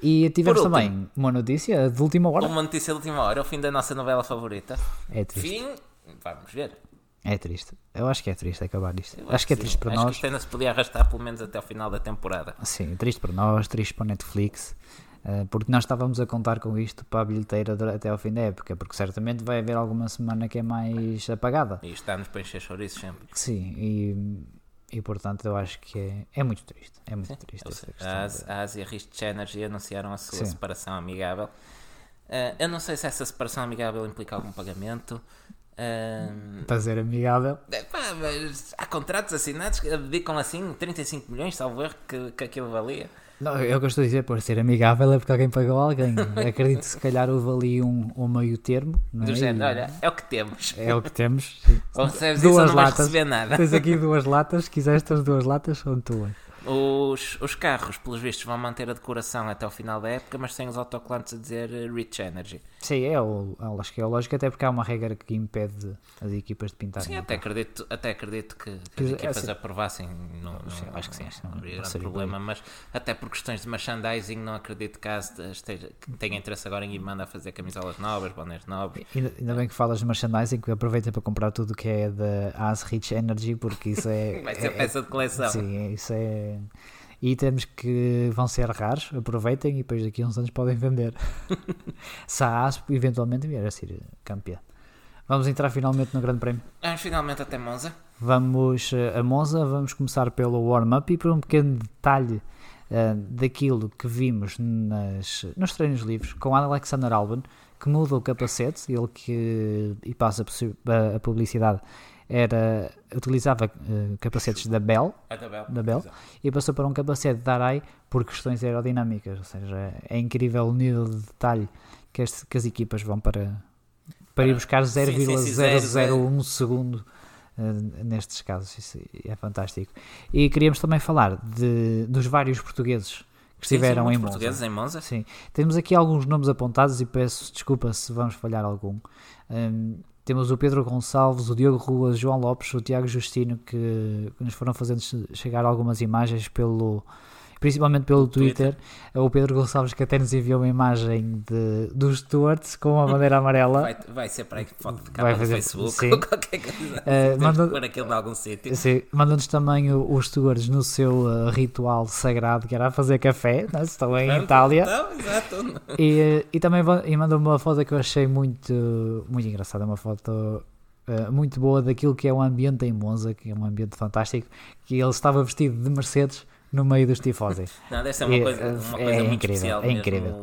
E tivemos também uma notícia de última hora. Uma notícia de última hora, o fim da nossa novela favorita. É triste. Fim, vamos ver. É triste. Eu acho que é triste acabar isto. acho, acho que é triste para acho nós. Acho que ainda se podia arrastar pelo menos até ao final da temporada. Sim, triste para nós, triste para a Netflix. Uh, porque nós estávamos a contar com isto para a bilheteira até ao fim da época, porque certamente vai haver alguma semana que é mais apagada. E está-nos para encher chouriços sempre. Sim, e, e portanto eu acho que é, é muito triste. É muito Sim, triste. A, de... a Asia Rich Energy anunciaram a sua Sim. separação amigável. Uh, eu não sei se essa separação amigável implica algum pagamento. Um, para ser amigável. É, pá, há contratos assinados que dedicam assim 35 milhões, salvo erro, que, que aquilo valia. Não, eu gosto de dizer, por ser amigável é porque alguém pagou alguém. Acredito que se calhar houve ali um, um meio termo. Não é? Do género, olha, é o que temos. É o que temos. Ou recebes duas isso ou não latas. vais receber nada. Tens aqui duas latas, se quiseres estas duas latas, são tuas. Os, os carros, pelos vistos, vão manter a decoração até o final da época, mas sem os autocolantes a dizer eh, Rich Energy. Sim, é o, acho que é o lógico, até porque há uma regra que impede as equipas de pintar. Sim, até acredito, até acredito que, que as equipas assim, aprovassem. Não, não, sim, acho que sim, não, não haveria grande problema, bem. mas até por questões de merchandising, não acredito que, esteja, que tenha interesse agora em ir mandar fazer camisolas novas, bonés novos. Ainda, ainda bem que falas de merchandising, que aproveita para comprar tudo que é da As Rich Energy, porque isso é. Vai ser é, peça de coleção. Sim, isso é itens que vão ser raros, aproveitem e depois daqui a uns anos podem vender. Se a ASP eventualmente vier a ser campeã. Vamos entrar finalmente no Grande Prémio. Vamos finalmente até Monza. Vamos eh, a Monza, vamos começar pelo warm-up e por um pequeno detalhe uh, daquilo que vimos nas, nos treinos livres com Alexander Albon, que muda o capacete, ele que e passa a, a publicidade era utilizava uh, capacetes da Bell, é da Bell, da Bell e passou para um capacete da Arai por questões aerodinâmicas, ou seja, é incrível o nível de detalhe que, este, que as equipas vão para, para ir buscar 0,001 segundo uh, nestes casos, isso é fantástico. E queríamos também falar de, dos vários portugueses que estiveram sim, em, Monza. em Monza. Sim, temos aqui alguns nomes apontados e peço desculpa se vamos falhar algum. Um, temos o Pedro Gonçalves, o Diogo Ruas, João Lopes, o Tiago Justino, que, nos foram fazendo chegar algumas imagens pelo, principalmente pelo Twitter. Twitter. O Pedro Gonçalves que até nos enviou uma imagem de, dos Stuarts com a bandeira amarela. Vai, vai ser para aí foto de capa do Facebook sim. ou qualquer coisa. Uh, manda, pôr aquilo em algum sítio. Manda-nos também os Stuarts no seu uh, ritual sagrado que era fazer café. Né? Estão em Itália. Então, exato. E, e também e mandou uma foto que eu achei muito, muito engraçada. Uma foto Uh, muito boa daquilo que é o ambiente em Monza, que é um ambiente fantástico, que ele estava vestido de Mercedes no meio dos tifosi. Não, deve ser uma É, coisa, é uma coisa muito incrível, especial é mesmo, incrível.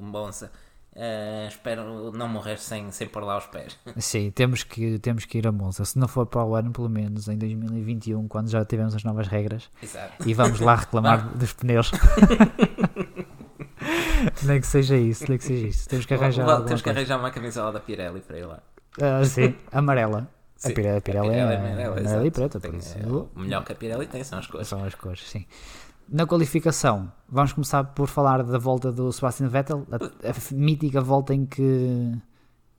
o Monza. Eh, espero não morrer sem, sem pôr lá os pés. Sim, temos que, temos que ir a Monza. Se não for para o ano, pelo menos em 2021, quando já tivemos as novas regras, Exato. e vamos lá reclamar dos pneus. nem que seja isso, nem que seja isso. Temos que arranjar Temos que arranjar uma camisola da Pirelli para ir lá. Ah, sim, amarela. A Pirelli, a Pirelli é, amarela exato. e preta, por Tem, isso. é, o melhor que a Pirelli tem são as cores. São as cores, sim. Na qualificação, vamos começar por falar da volta do Sebastian Vettel, a, a mítica volta em que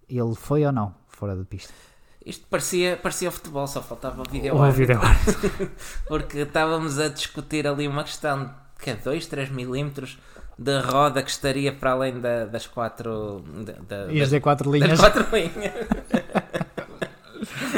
ele foi ou não fora da pista. Isto parecia, parecia futebol, só faltava o vídeo O vídeo Porque estávamos a discutir ali uma questão que é 2, 3 milímetros de roda que estaria para além da- das quatro. Da, da- E as das, de linhas. quatro linhas.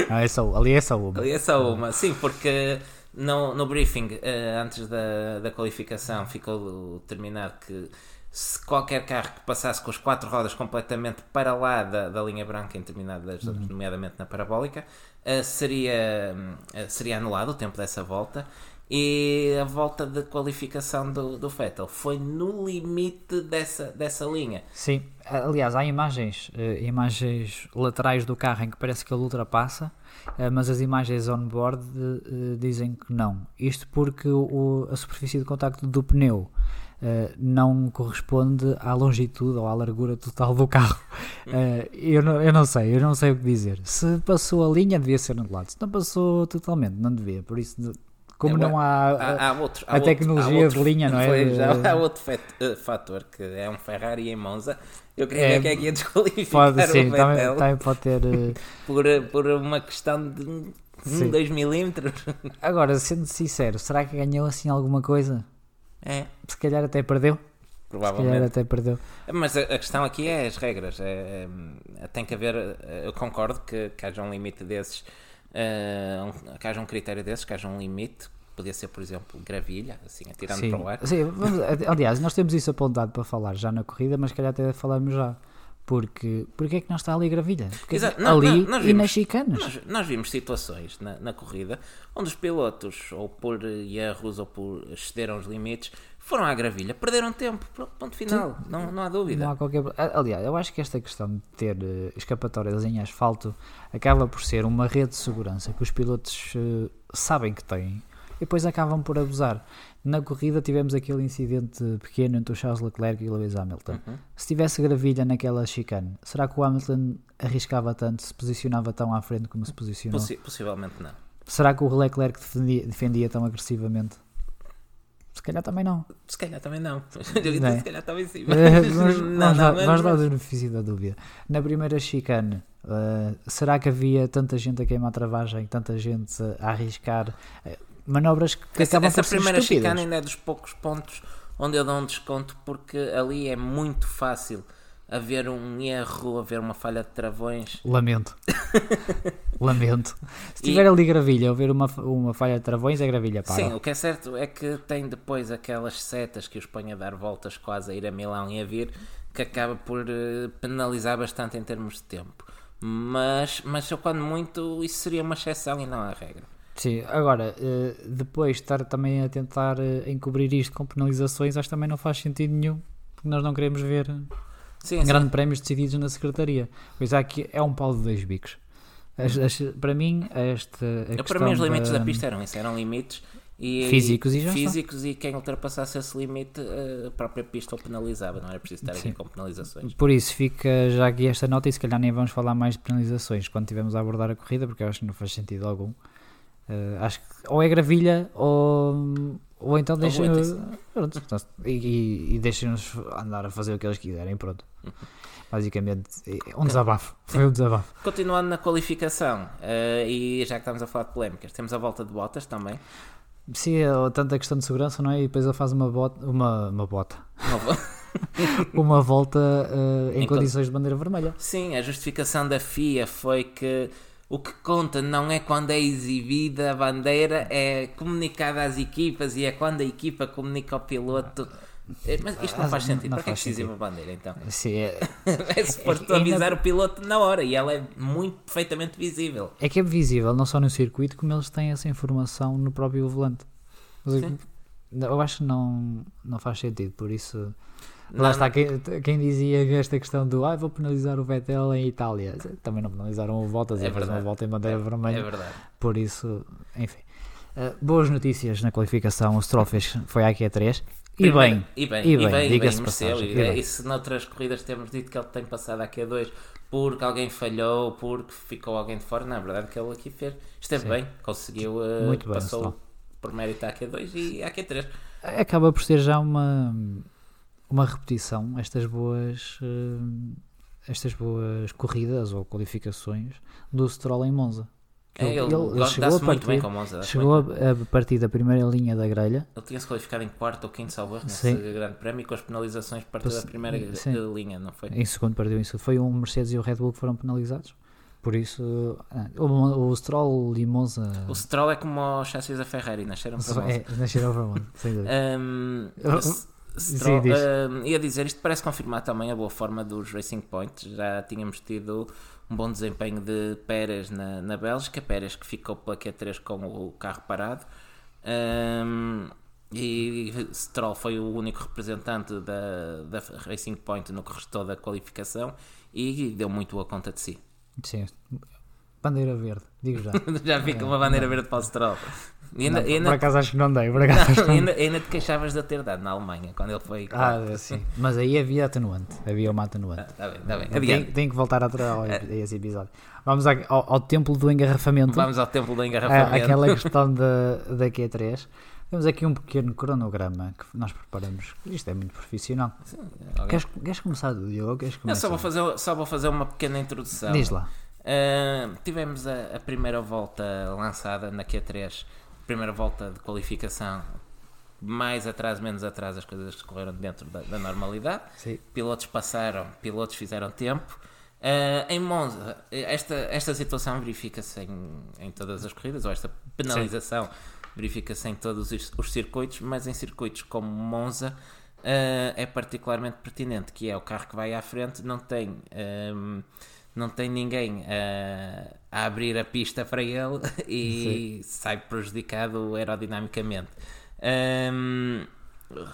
Ah, é só, ali é só uma. Ali é só uma, sim, porque no, no briefing eh, antes da, da qualificação ficou determinado que se qualquer carro que passasse com as quatro rodas completamente para lá da, da linha branca em determinadas zonas, nomeadamente na parabólica, eh, seria, hum, eh, seria anulado o tempo dessa volta. E a volta de qualificação do, do Vettel foi no limite dessa, dessa linha. Sim, aliás, há imagens, eh, imagens laterais do carro em que parece que ele ultrapassa, eh, mas as imagens on-board eh, dizem que não. Isto porque o- a superfície de contacto do pneu eh, não corresponde à longitude ou à largura total do carro. Eh, eu, não, eu não sei, eu não sei o que dizer. Se passou a linha, devia ser anulado. Se não passou totalmente, não devia. Por isso, como É, não há. Há, há outro, há a tecnologia outro- de linha, não é? Há, outro eh, fator que é um Ferrari em Monza. Eu queria É, quem é que ia desqualificar Pode, sim, o também, Vettel também pode ter. eh, por, por uma questão de um, Sim. 2 milímetros. Agora, sendo sincero, será que ganhou assim alguma coisa? É, Se calhar até perdeu. Se calhar provavelmente. até perdeu. Mas a, a questão aqui é as regras. É, é, tem que haver. eh, Eu concordo que, que haja um limite desses, um- que haja um critério desses, que haja um limite. Podia ser, por exemplo, gravilha, assim, atirando Sim, para o ar. sim vamos- aliás, nós temos isso apontado para falar já na corrida, mas calhar até falamos já. Porque, porque é que não está ali gravilha? Porque Exato. Não, ali não, nós e vimos- nas chicanas. Nós, nós vimos situações na, na corrida onde os pilotos, ou por erros ou por excederam os limites, foram à gravilha, perderam tempo, ponto final, não, não há dúvida. Não há qualquer... Aliás, eu acho que esta questão de ter eh, escapatórias em asfalto acaba por ser uma rede de segurança que os pilotos eh, sabem que têm e depois acabam por abusar. Na corrida tivemos aquele incidente pequeno entre o Charles Leclerc e o Lewis Hamilton. Uhum. Se tivesse gravilha naquela chicane, será que o Hamilton arriscava tanto, se posicionava tão à frente como se posicionou? Possi- possivelmente não. Será que o Leclerc defendia, defendia tão agressivamente? Se calhar também não. Se calhar também não. Eu disse, Não é? se calhar em cima. Eh, vamos, Não, não, mas- vamos dar o mas- benefício da dúvida. Na primeira chicane, eh, será que havia tanta gente a queimar a travagem, tanta gente a arriscar eh, manobras que Essa, acabam essa por ser primeira chicane ainda é dos poucos pontos onde eu dou um desconto porque ali é muito fácil haver um erro, haver uma falha de travões. Lamento. Lamento. Se E- tiver ali gravilha ou ver uma, uma falha de travões, é gravilha, para. Sim, o que é certo é que tem depois aquelas setas que os põe a dar voltas quase a ir a Milão e a vir, que acaba por eh, penalizar bastante em termos de tempo. Mas, mas eu quando muito, isso seria uma exceção e não a regra. Sim, agora, eh, depois estar também a tentar eh, encobrir isto com penalizações, acho que também não faz sentido nenhum, porque nós não queremos ver Sim, sim. grandes prémios decididos na Secretaria. Pois há aqui é um pau de dois bicos. As- as- para mim, esta. Eu, para mim os limites da- pista eram isso, eram limites e, Físicos e físicos e quem ultrapassasse esse limite eh, a própria pista o penalizava, não era preciso estar Sim. aqui com penalizações. Por isso fica já aqui esta nota e se calhar nem vamos falar mais de penalizações quando estivermos a abordar a corrida, porque eu acho que não faz sentido algum. Eh, acho que ou é gravilha ou, ou então deixa pronto, então, e, e, deixem-nos andar a fazer o que eles quiserem, pronto. Basicamente, um desabafo. Foi um desabafo. Continuando na qualificação, eh, e já que estamos a falar de polémicas, temos a volta de botas também. Sim, é tanta questão de segurança, não é? E depois ele faz uma bota, uma, uma bota, Uma uma volta eh, em Em con- condições de bandeira vermelha. Sim, a justificação da FIA foi que o que conta não é quando é exibida a bandeira, é comunicada às equipas e é quando a equipa comunica ao piloto. Eh, Mas isto não faz sentido. não Para que é que se exibe a bandeira então? Sim, é, É suposto É- avisar o piloto na hora e ela é muito perfeitamente visível. é que é visível, não só no circuito, como eles têm essa informação no próprio volante. Mas, eu acho que não, não faz sentido, por isso. Não, Lá está quem, quem dizia esta questão do ah, vou penalizar o Vettel em Itália. Também não penalizaram o Bottas, É é fazer uma verdade. volta em bandeira vermelha. É verdade. Por isso, enfim. Uh, boas notícias na qualificação. O Stroll fez, foi à Q3. E Primeiro- bem, e bem, e e bem, bem, e bem, diga-se passagem, E, e bem. e se noutras corridas temos dito que ele tem passado a Q2 porque alguém falhou, porque ficou alguém de fora, na verdade que ele aqui fez, esteve Sim. bem, conseguiu, eh, Muito bem, passou por mérito à Q2 e à Q3. acaba por ser já uma, uma repetição estas boas uh, estas boas corridas ou qualificações do Stroll em Monza. É, ele, ele gosta- chegou a dá-se muito bem partir, Monza. chegou a, a partir da primeira linha da grelha. Ele tinha-se qualificado em quarto ou quinto, salvo nesse grande prémio, com as penalizações partiu da primeira sim. eh, linha, não foi? Em segundo em segundo. Foi o Mercedes e o Red Bull que foram penalizados. Por isso, ah, o, o Stroll e Monza O Stroll é como o chassis da Ferrari, nasceram para Monza. é, nasceram para Monza, sem dúvida. Um, Oh, S- sim, Stroll, diz. um, ia dizer, isto parece confirmar também a boa forma dos Racing Points. Já tínhamos tido um bom desempenho de Pérez na, na Bélgica, Pérez que ficou pela Q3 com o carro parado. Um, e Stroll foi o único representante da, da Racing Point no que restou da qualificação e deu muito boa conta de si. Sim. Bandeira verde, digo já. Já fica uma bandeira verde para o Stroll. Ainda, Não, ainda- por acaso acho que não dei. Por acaso não ainda, ainda te queixavas de a ter dado na Alemanha quando ele foi. Ah, sim. Mas aí havia atenuante. Havia uma atenuante. Está bem, está bem. Tem, tem que voltar atrás ao- a esse episódio. Vamos a- ao, ao templo do engarrafamento. Vamos ao templo do Ah, engarrafamento. aquela questão da, da Q3. Temos aqui um pequeno cronograma que nós preparamos. Isto é muito profissional. Alguém- Queres, queres começar, Diogo? Queres Eu começar? só vou, fazer, só vou fazer uma pequena introdução. Diz lá. Ah, tivemos a, a primeira volta lançada na Q3, primeira volta de qualificação. Mais atrás, menos atrás, as coisas correram dentro da, da normalidade. Sim. Pilotos passaram, pilotos fizeram tempo. Ah, em Monza, esta, esta situação verifica-se em, em todas as corridas, ou esta penalização verifica-se em todos os, os circuitos, mas em circuitos como Monza ah, é particularmente pertinente, que é o carro que vai à frente, não tem, não tem ninguém ah, a abrir a pista para ele e sai prejudicado aerodinamicamente. Ahm,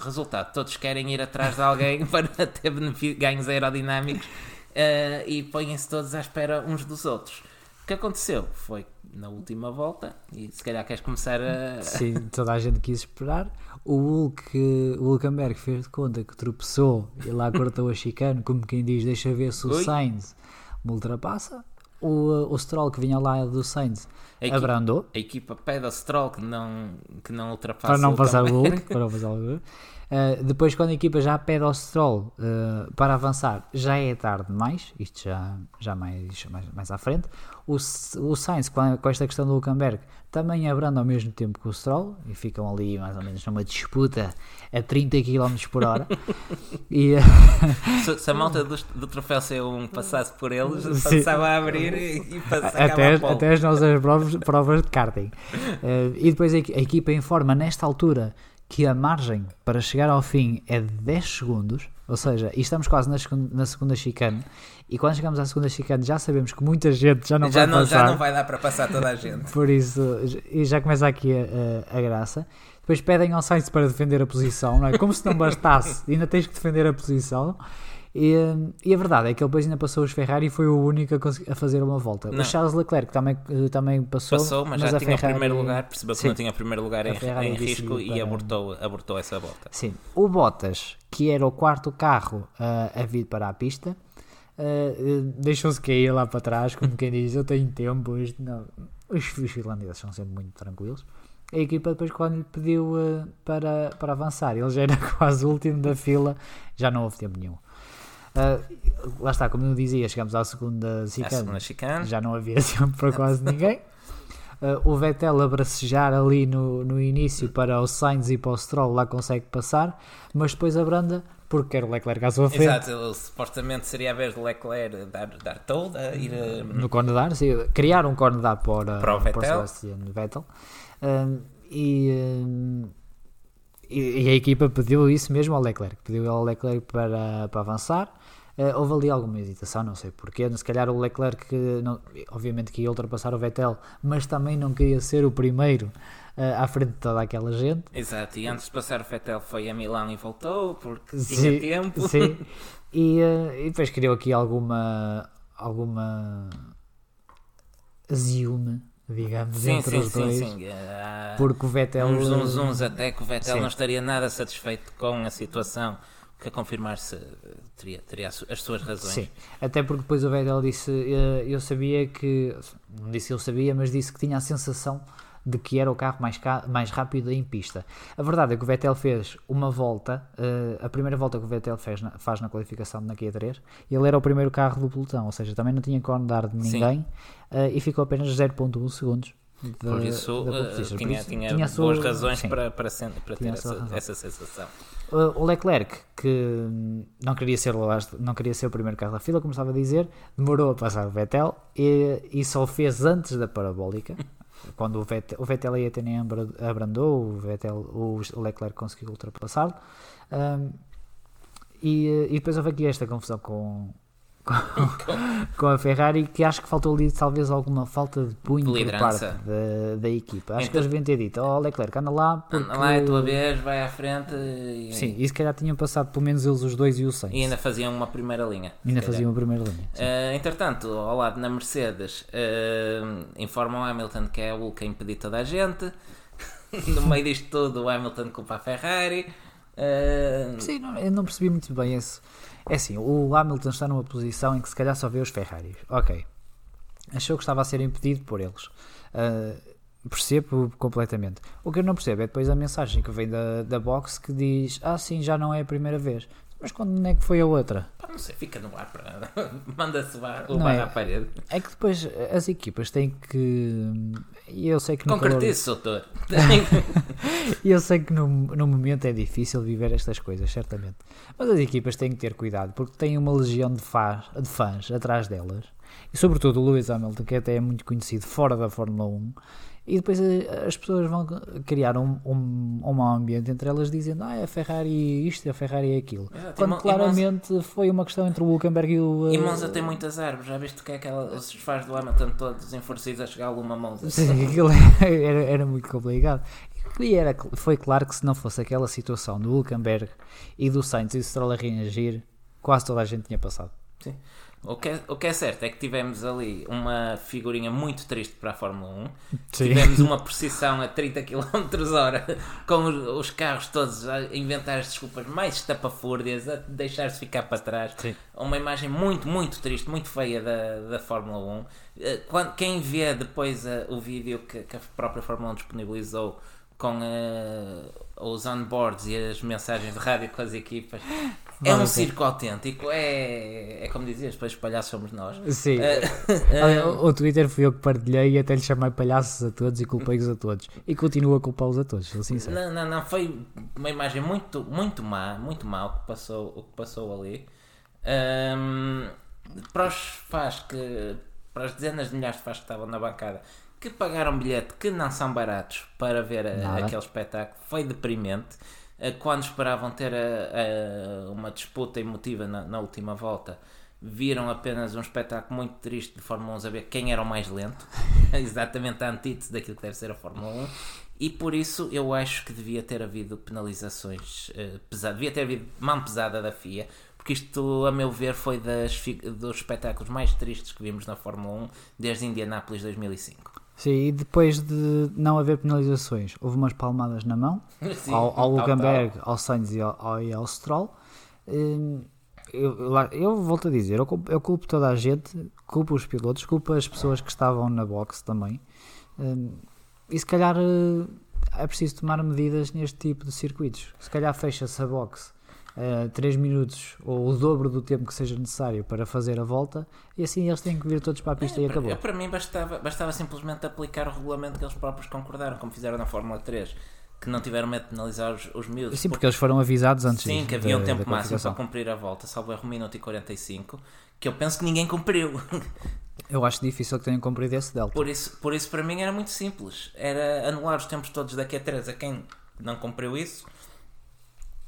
resultado, todos querem ir atrás de alguém para ter ganhos aerodinâmicos ah, e põem-se todos à espera uns dos outros. O que aconteceu foi na última volta, e se calhar queres começar a. Sim, toda a gente quis esperar. O Hulk, o Hulkenberg fez de conta que tropeçou e lá cortou a chicane, como quem diz, deixa ver se o Ui. Sainz me ultrapassa. O, o Stroll que vinha lá do Sainz A equi- abrandou A equipa pede ao Stroll que não, que não ultrapasse para não o passar o. Hulk. Para não passar o Hulk. Uh, depois, quando a equipa já pede ao Stroll uh, para avançar, já é tarde demais. Isto já, já mais, mais, mais à frente. O, o Sainz, com, esta questão do Hulkenberg, também abranda ao mesmo tempo que o Stroll e ficam ali mais ou menos numa disputa a 30 km por hora. e, uh, Se, se a malta do, do troféu C1 passasse por eles, Sim. passava a abrir e, e passava até, a até as nossas provas, provas de karting. Eh, e depois a, a equipa informa nesta altura que a margem para chegar ao fim é de 10 segundos, ou seja, e estamos quase na, na segunda chicane, e quando chegamos à segunda chicane já sabemos que muita gente já não já, vai não, passar. já não vai dar para passar toda a gente. Por isso, e já começa aqui a, a- a graça. Depois pedem ao Sainz para defender a posição, não é? Como se não bastasse, ainda tens que defender a posição. E, e a verdade é que ele depois ainda passou os Ferrari e foi o único a, a fazer uma volta. Não. O Charles Leclerc também, eh, também passou, Passou, mas, já a tinha o Ferrari- primeiro lugar, percebeu que Sim. não tinha o primeiro lugar em, em risco e para- abortou, abortou essa volta. Sim, o Bottas, que era o quarto carro ah, a vir para a pista, ah, eh, deixou-se cair lá para trás, como quem diz, eu tenho tempo. Isto não. Os, os finlandeses são sempre muito tranquilos. A equipa depois quando lhe pediu ah, para, para avançar, ele já era quase o último da fila, já não houve tempo nenhum. Ah, lá está, como eu dizia, chegamos à segunda A chicane, já não havia tempo para quase ninguém. Uh, o Vettel a bracejar ali no, no início para o Sainz e para o Stroll lá consegue passar, mas depois abranda porque quer o Leclerc à sua frente Exato, ele, supostamente seria a vez do Leclerc dar, dar toda, ir a, no corner dar, sim, criar um corner dar para, Para o Vettel. Sebastian Vettel Um, e, um, e, e a equipa pediu isso mesmo ao Leclerc, pediu ao Leclerc para, para avançar. Uh, houve ali alguma hesitação, não sei porquê. Se calhar o Leclerc, não, obviamente, que ia ultrapassar o Vettel, mas também não queria ser o primeiro uh, à frente de toda aquela gente. Exato, e antes de passar o Vettel foi a Milão e voltou porque Sim, tinha tempo. Sim, e, uh, e depois criou aqui alguma. alguma. ziume digamos, sim, entre sim, os dois. Sim, sim. Uh, porque o Vettel. Uns uns, uns até que o Vettel sim. não estaria nada satisfeito com a situação. Que a confirmar-se teria, teria as suas razões. Sim, até porque depois o Vettel disse: eh, Eu sabia que. Não disse eu sabia, mas disse que tinha a sensação de que era o carro mais, mais rápido em pista. A verdade é que o Vettel fez uma volta, uh, a primeira volta que o Vettel fez na, faz na qualificação na Q3, ele era o primeiro carro do pelotão, ou seja, também não tinha que andar de ninguém uh, e ficou apenas 0.1 segundos. De, por isso, uh, tinha, Por tinha, tinha, boas sua, razões sim, para, para, para ter essa, essa, sensação. o Leclerc, que não queria, ser, não queria ser o primeiro carro da fila, como estava a dizer, demorou a passar o Vettel e, e só fez antes da parabólica quando o Vettel, o Vettel ia ter nem abrandou, o, Vettel, o Leclerc conseguiu ultrapassá-lo. Um, e, e depois houve aqui esta confusão com, com, com, a Ferrari, que acho que faltou ali talvez alguma falta de punho por parte da, da equipa. Acho então, que eles deviam ter dito: Ó oh, Leclerc, anda lá. Porque... Anda lá, é a tua vez, vai à frente. E... Sim, e se calhar tinham passado pelo menos eles os dois e o Sainz. E ainda faziam uma primeira linha. E ainda faziam uma primeira linha. Uh, entretanto, ao lado na Mercedes, uh, informam o Hamilton que é o que impediu toda a gente. no meio disto tudo, o Hamilton culpa a Ferrari. Uh... Sim, não, eu não percebi muito bem esse. É assim, o Hamilton está numa posição em que se calhar só vê os Ferraris. Ok. Achou que estava a ser impedido por eles. Uh, percebo completamente. O que eu não percebo é depois a mensagem que vem da, da box que diz: Ah, sim, já não é a primeira vez. Mas quando é que foi a outra? não sei, fica no ar para. Manda-se levar é, à parede. É que depois as equipas têm que. Eu sei que no Concretize, calor... doutor. Eu sei que no, no momento é difícil viver estas coisas, certamente. Mas as equipas têm que ter cuidado, porque têm uma legião de, fãs, de fãs atrás delas. E sobretudo o Lewis Hamilton, que até é muito conhecido fora da Fórmula 1. E depois eh, as pessoas vão criar um, um, um ambiente entre elas dizendo ah, a Ferrari isto, a Ferrari é aquilo. É, Quando claramente Monza... foi uma questão entre o Hulkenberg e o. E Monza tem muitas árvores, já viste que é aquela. Os fãs do Hamilton todos enfurecidos a chegar a alguma Monza. Sim, aquilo era, era muito complicado. E era, foi claro que se não fosse aquela situação do Hulkenberg e do Sainz e do Stroll a reagir, quase toda a gente tinha passado. Sim. O que, é, o que é certo é que tivemos ali uma figurinha muito triste para a Fórmula 1. Sim. Tivemos uma precisão a 30 km hora com os, carros todos a inventar as desculpas mais estapafúrdias, a deixar-se ficar para trás. Sim. Uma imagem muito, muito triste, muito feia da, da Fórmula 1. Eh, quando, quem vê depois uh, o vídeo que, que, a própria Fórmula 1 disponibilizou com uh, os onboards e as mensagens de rádio com as equipas. É um circo autêntico, é, é como dizias, depois palhaços somos nós. Sim. Uh, o, o Twitter fui eu que partilhei e até lhe chamei palhaços a todos e culpei-os a todos. E continuo a culpá-los a todos, sou sincero. Não, não, não, foi uma imagem muito, muito má, muito má o que passou, o que passou ali. Um, para os fãs que. Para as dezenas de milhares de fãs que estavam na bancada, que pagaram bilhete que não são baratos para ver a, aquele espetáculo, foi deprimente. Eh, quando esperavam ter a, a, uma disputa emotiva na, na, última volta, viram apenas um espetáculo muito triste de Fórmula 1 a ver quem era o mais lento, exatamente a antítese daquilo que deve ser a Fórmula 1. E por isso eu acho que devia ter havido penalizações uh, pesadas, devia ter havido mão pesada da FIA, porque isto, a meu ver, foi das, dos espetáculos mais tristes que vimos na Fórmula 1 desde Indianápolis 2005. Sim, e depois de não haver penalizações, houve umas palmadas na mão Sim, ao, ao Lugamberg, ao Sainz e ao, e ao Stroll. Hum, eu, eu, volto a dizer, eu culpo, eu culpo, toda a gente, culpo os pilotos, culpo as pessoas que estavam na box também. Hum, e se calhar eh, é preciso tomar medidas neste tipo de circuitos. Se calhar fecha-se a box uh, 3 minutos ou o dobro do tempo que seja necessário para fazer a volta e assim eles têm que vir todos para a pista é, e acabou. Eu, para mim bastava, bastava simplesmente aplicar o regulamento que eles próprios concordaram, como fizeram na Fórmula 3 que não tiveram medo de penalizar os, os miúdos. Sim, porque, porque, eles foram avisados antes Sim, que havia um tempo máximo para cumprir a volta, salvo erro, 1 minuto e 45, que eu penso que ninguém cumpriu. Eu acho difícil que tenham cumprido esse delta. Por isso, por isso, para mim, era muito simples. Era anular os tempos todos da Q3 a quem não cumpriu isso.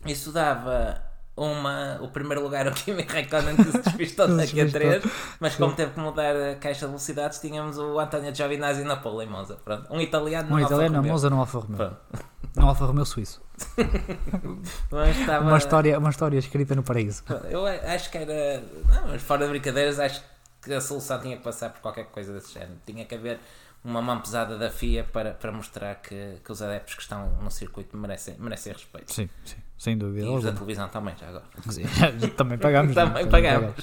Isso dava uma, o primeiro lugar o Kimi Raikkonen que se despistou daqui a 3, mas como teve que mudar a caixa de velocidades, tínhamos o Antonio Giovinazzi na pole em Monza. Pronto. Um italiano Um italiano na Monza no Alfa Romeo. No Alfa Romeo Suíço. estava... uma, história, uma história escrita no paraíso. Eu acho que era. Não, mas fora de brincadeiras, acho que a solução tinha que passar por qualquer coisa desse género. Tinha que haver uma mão pesada da FIA para, para mostrar que, que os adeptos que estão no circuito merecem, merecem respeito. Sim, sim, sem dúvida. E os da televisão também, já agora. Também pagamos. também, também.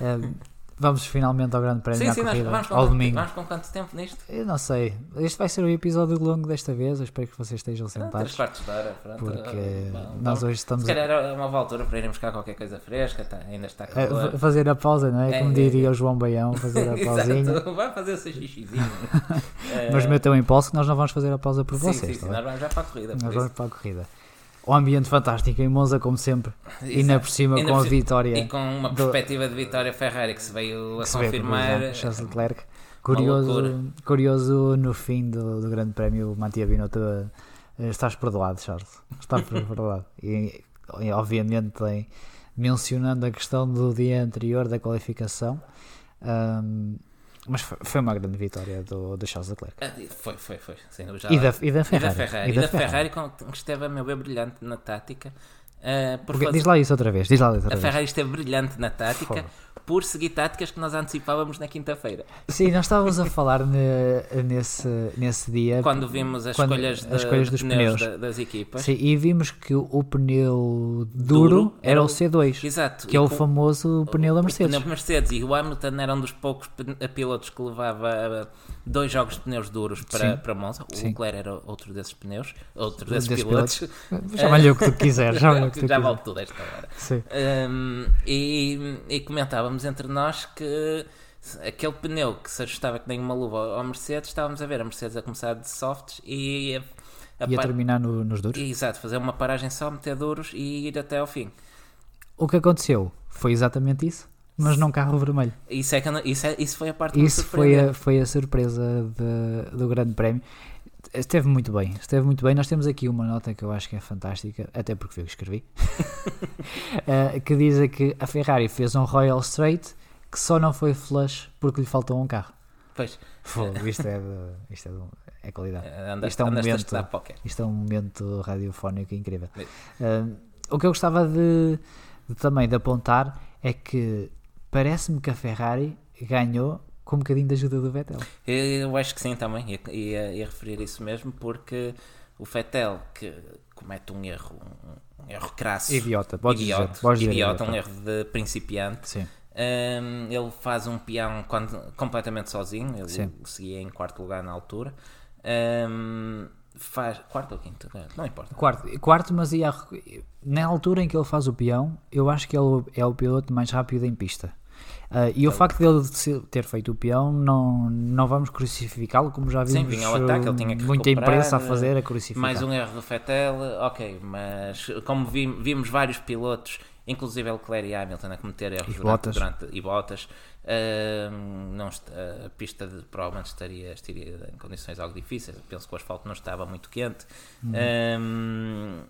É, Vamos finalmente ao Grande Prémio sim, à sim, corrida, vamos, ao domingo. Vamos com quanto tempo nisto? Eu não sei. Este vai ser o episódio longo desta vez. Eu espero que vocês estejam sentados. quartos de hora, pronto. Porque Bom, nós bom. hoje estamos Se calhar era uma boa altura para irmos buscar qualquer coisa fresca, tá, ainda está a calor. fa- fazer a pausa, não é? É, Como é, diria é. o João Baião, fazer a pausinha. Vai fazer o seu xixizinho. Mas meteu em impulso que nós não vamos fazer a pausa por sim, vocês. sim, tá sim, nós vamos já para a corrida. Nós vamos para a corrida. O ambiente fantástico em Monza, como sempre. E ainda Exato. por cima Ainda com a por cima- vitória E com uma do- perspectiva de vitória Ferrari que se veio a que confirmar. por Charles Leclerc. Curioso, curioso no fim do, do Grande Prémio, o Mattia Binotto eh, estás perdoado, Charles. Estás perdoado. E, e, obviamente tem, mencionando a questão do dia anterior da qualificação. ahm, mas foi, uma grande vitória do, do Charles Leclerc. Ah, Foi, foi, foi. Sim, já- E da, e da E da Ferrari. Ferrari. E da Ferrari, com- que esteve a meu brilhante na tática. Ah, por Porque- fazer- Diz lá isso outra vez. Diz lá isso A outra vez. Ferrari esteve brilhante na tática por seguir táticas que nós antecipávamos na quinta-feira. Sim, nós estávamos a falar ne- nesse, nesse dia. Quando vimos as Quando- escolhas, as de- escolhas de dos pneus, pneus. da- das equipas. Sim, e vimos que o, o pneu duro, Duro era o o- C2, Exato. que é E o com- famoso pneu da o Mercedes. pneu Mercedes e o Hamilton era um dos poucos pen- pilotos que levava uh, dois jogos de pneus duros para, Sim. para Monza. O. Leclerc era outro desses pneus, outro desses, Desses pilotos. Chama-lhe o que tu quiseres. chama-lhe que Já vale tudo esta hora. Sim. Um, e, e comentávamos entre nós que aquele pneu que se ajustava que nem uma luva ao Mercedes, estávamos a ver a Mercedes a começar de softs e a, a Ia par- terminar no- nos duros. Exato, fazer uma paragem só, meter duros e ir até ao fim. O que aconteceu foi exatamente isso, mas num carro vermelho. Isso, é não- isso, é- isso foi a parte Isso foi a, foi a surpresa de- do Grande Prémio. Esteve muito bem, esteve muito bem. Nós temos aqui uma nota que eu acho que é fantástica, até porque foi eu que escrevi, Eh, que diz que a Ferrari fez um Royal Straight que só não foi flush porque lhe faltou um carro. Pois, Fogo, isto é, de, isto é, de, é qualidade. andaste, Isto é um momento-. Isto é um momento radiofónico incrível. Uh, o que eu gostava de, de também de apontar é que parece-me que a Ferrari ganhou com um bocadinho de ajuda do Vettel. Eu acho que sim também, ia, ia, ia referir isso mesmo, porque o Fettel que comete um erro, um, um erro crasso, Idiota, podes idiota, dizer, dizer idiota, um idiota. erro de principiante. Sim. Um, ele faz um peão quando- completamente sozinho, ele Sim. seguia em quarto lugar na altura. Um, faz quarto ou quinto, não importa. Quarto, quarto, mas ia, na altura em que ele faz o peão, eu acho que ele é o piloto mais rápido em pista. Uh, e o facto dele se- ter feito o peão, não, não vamos crucificá-lo, como já Sim, vimos vinha ao ataque, ele tinha que muita imprensa a fazer, a crucificar. Mais um erro do Fettel, ok, mas como vi- vimos vários pilotos, inclusive Leclerc e Hamilton, a cometer erros E durante, durante- e Bottas, hum, não est- a pista de, provavelmente estaria, estaria em condições algo difíceis. Penso que o asfalto não estava muito quente. Uhum. Hum,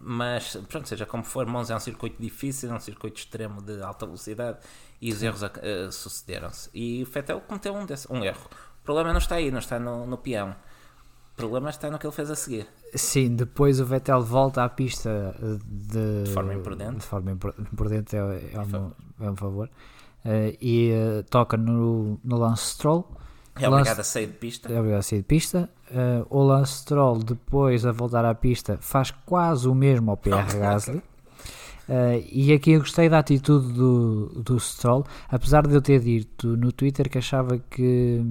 mas, pronto, seja como for, Monza é um circuito difícil, é um circuito extremo de alta velocidade e os erros eh, sucederam-se. E o Fettel cometeu um, desse- um erro. O problema não está aí, não está no, no peão. O problema está no que ele fez a seguir. Sim, depois o Vettel volta à pista eh, de, De forma imprudente. De forma impru- imprudente, é, é, um, é um favor. Eh, e eh, toca no, no Lance Stroll. É Lance- obrigado a sair de pista. É obrigado a sair de pista. Eh, o Lance Stroll, depois a voltar à pista, faz quase o mesmo ao Pierre Gasly. Eh, e aqui eu gostei da atitude do, do Stroll, apesar de eu ter dito no Twitter que achava que,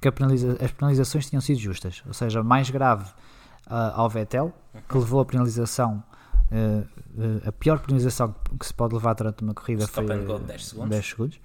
que a penaliza- as penalizações tinham sido justas, ou seja, mais grave ah, ao Vettel, que levou a penalização, eh, a pior penalização que se pode levar durante uma corrida Stop foi and go de eh, 10 segundos. 10 segundos.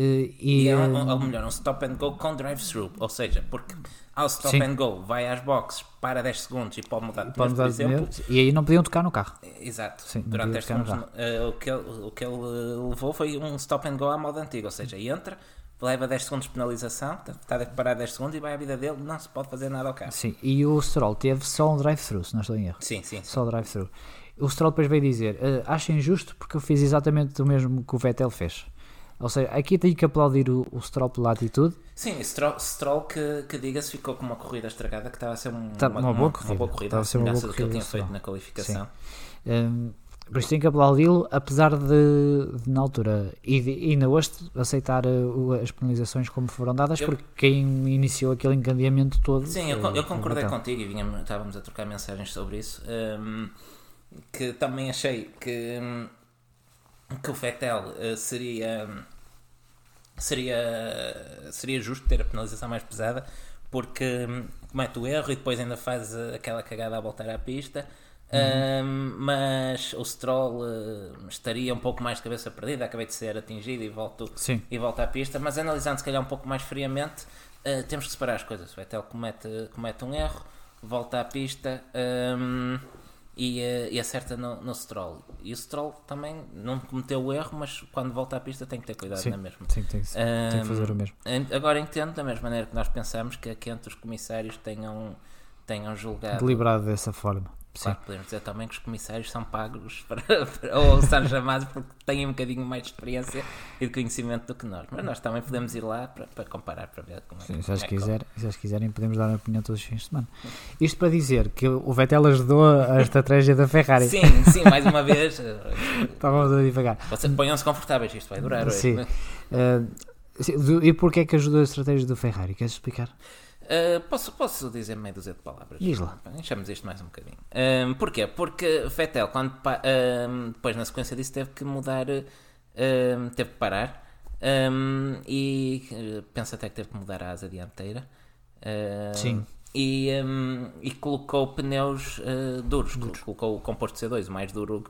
Eh, e, E é um, um- ou melhor, um stop and go com drive-through. Ou seja, porque ao stop Sim. and go vai às boxes, para 10 segundos e pode mudar de pneus, por exemplo. pneu, e aí não podiam tocar no carro. Exato. Sim, Durante podia 10 ficar no segundos, eh, o, que ele, o que ele eh, levou foi um stop and go à moda antiga. Ou seja, entra, leva 10 segundos de penalização, está a parar 10 segundos e vai à vida dele, não se pode fazer nada ao carro. Sim, e o Stroll teve só um drive-thru, se não estou em erro. Sim, sim. Só o drive-thru. O Stroll depois veio dizer: uh, Acho injusto porque eu fiz exatamente o mesmo que o Vettel fez. Ou seja, aqui tenho que aplaudir o, o Stroll pela atitude. Sim, Stroll, Stroll que, que diga-se ficou com uma corrida estragada que estava a ser um, Tá, uma, uma boa corrida. Uma boa corrida, Estava a ser uma boa do que ele tinha corrida, feito na qualificação. Um, por isso tenho que aplaudi-lo, apesar de, de, na altura, e, de, e ainda hoje, aceitar uh, as penalizações como foram dadas, Eu- porque quem iniciou aquele encadeamento todo. Sim, eu, foi- eu foi concordei contigo e vinha, estávamos a trocar mensagens sobre isso. hum, que também achei que, hum, que o Vettel eh, seria, seria, seria justo ter a penalização mais pesada porque hum, comete o erro e depois ainda faz eh, aquela cagada a voltar à pista. Hum, mas o Stroll eh, estaria um pouco mais de cabeça perdida. Acabei de ser atingido e volto, Sim. e volta à pista, mas analisando se calhar um pouco mais friamente, eh, temos que separar as coisas. O Vettel comete, comete um erro, volta à pista ehm, e, eh, e acerta no, no Stroll. E o Stroll também não cometeu o erro, mas quando volta à pista tem que ter cuidado Sim, na mesma. Sim, tem, que- tem que fazer o mesmo. Agora entendo da mesma maneira que nós pensamos que aqui entre os comissários tenham, tenham julgado. Deliberado dessa forma. Sim. Claro, podemos dizer também que os comissários são pagos para, para- ou são chamados porque têm um bocadinho mais de experiência e de conhecimento do que nós. Mas nós também podemos ir lá para, para comparar, para ver como é, Sim, como se é quiser, se eles quiserem, podemos dar a opinião todos os fins de semana. Isto para dizer que o Vettel ajudou a estratégia da Ferrari. Sim, sim, mais uma vez. eh, Estávamos a divagar. Vocês ponham-se confortáveis, isto vai durar hoje. Sim. né? Uh, do- e porquê é que ajudou a estratégia do Ferrari? Queres explicar? Uh, posso, posso dizer meio dúzia de palavras? Diz lá. Enchemos isto mais um bocadinho. Um, porquê? Porque Vettel, quando um, depois na sequência disso, teve que mudar, um, teve que parar e penso até que teve que mudar a asa dianteira. Sim. E, e colocou pneus uh, duros, colocou o composto C2, o mais duro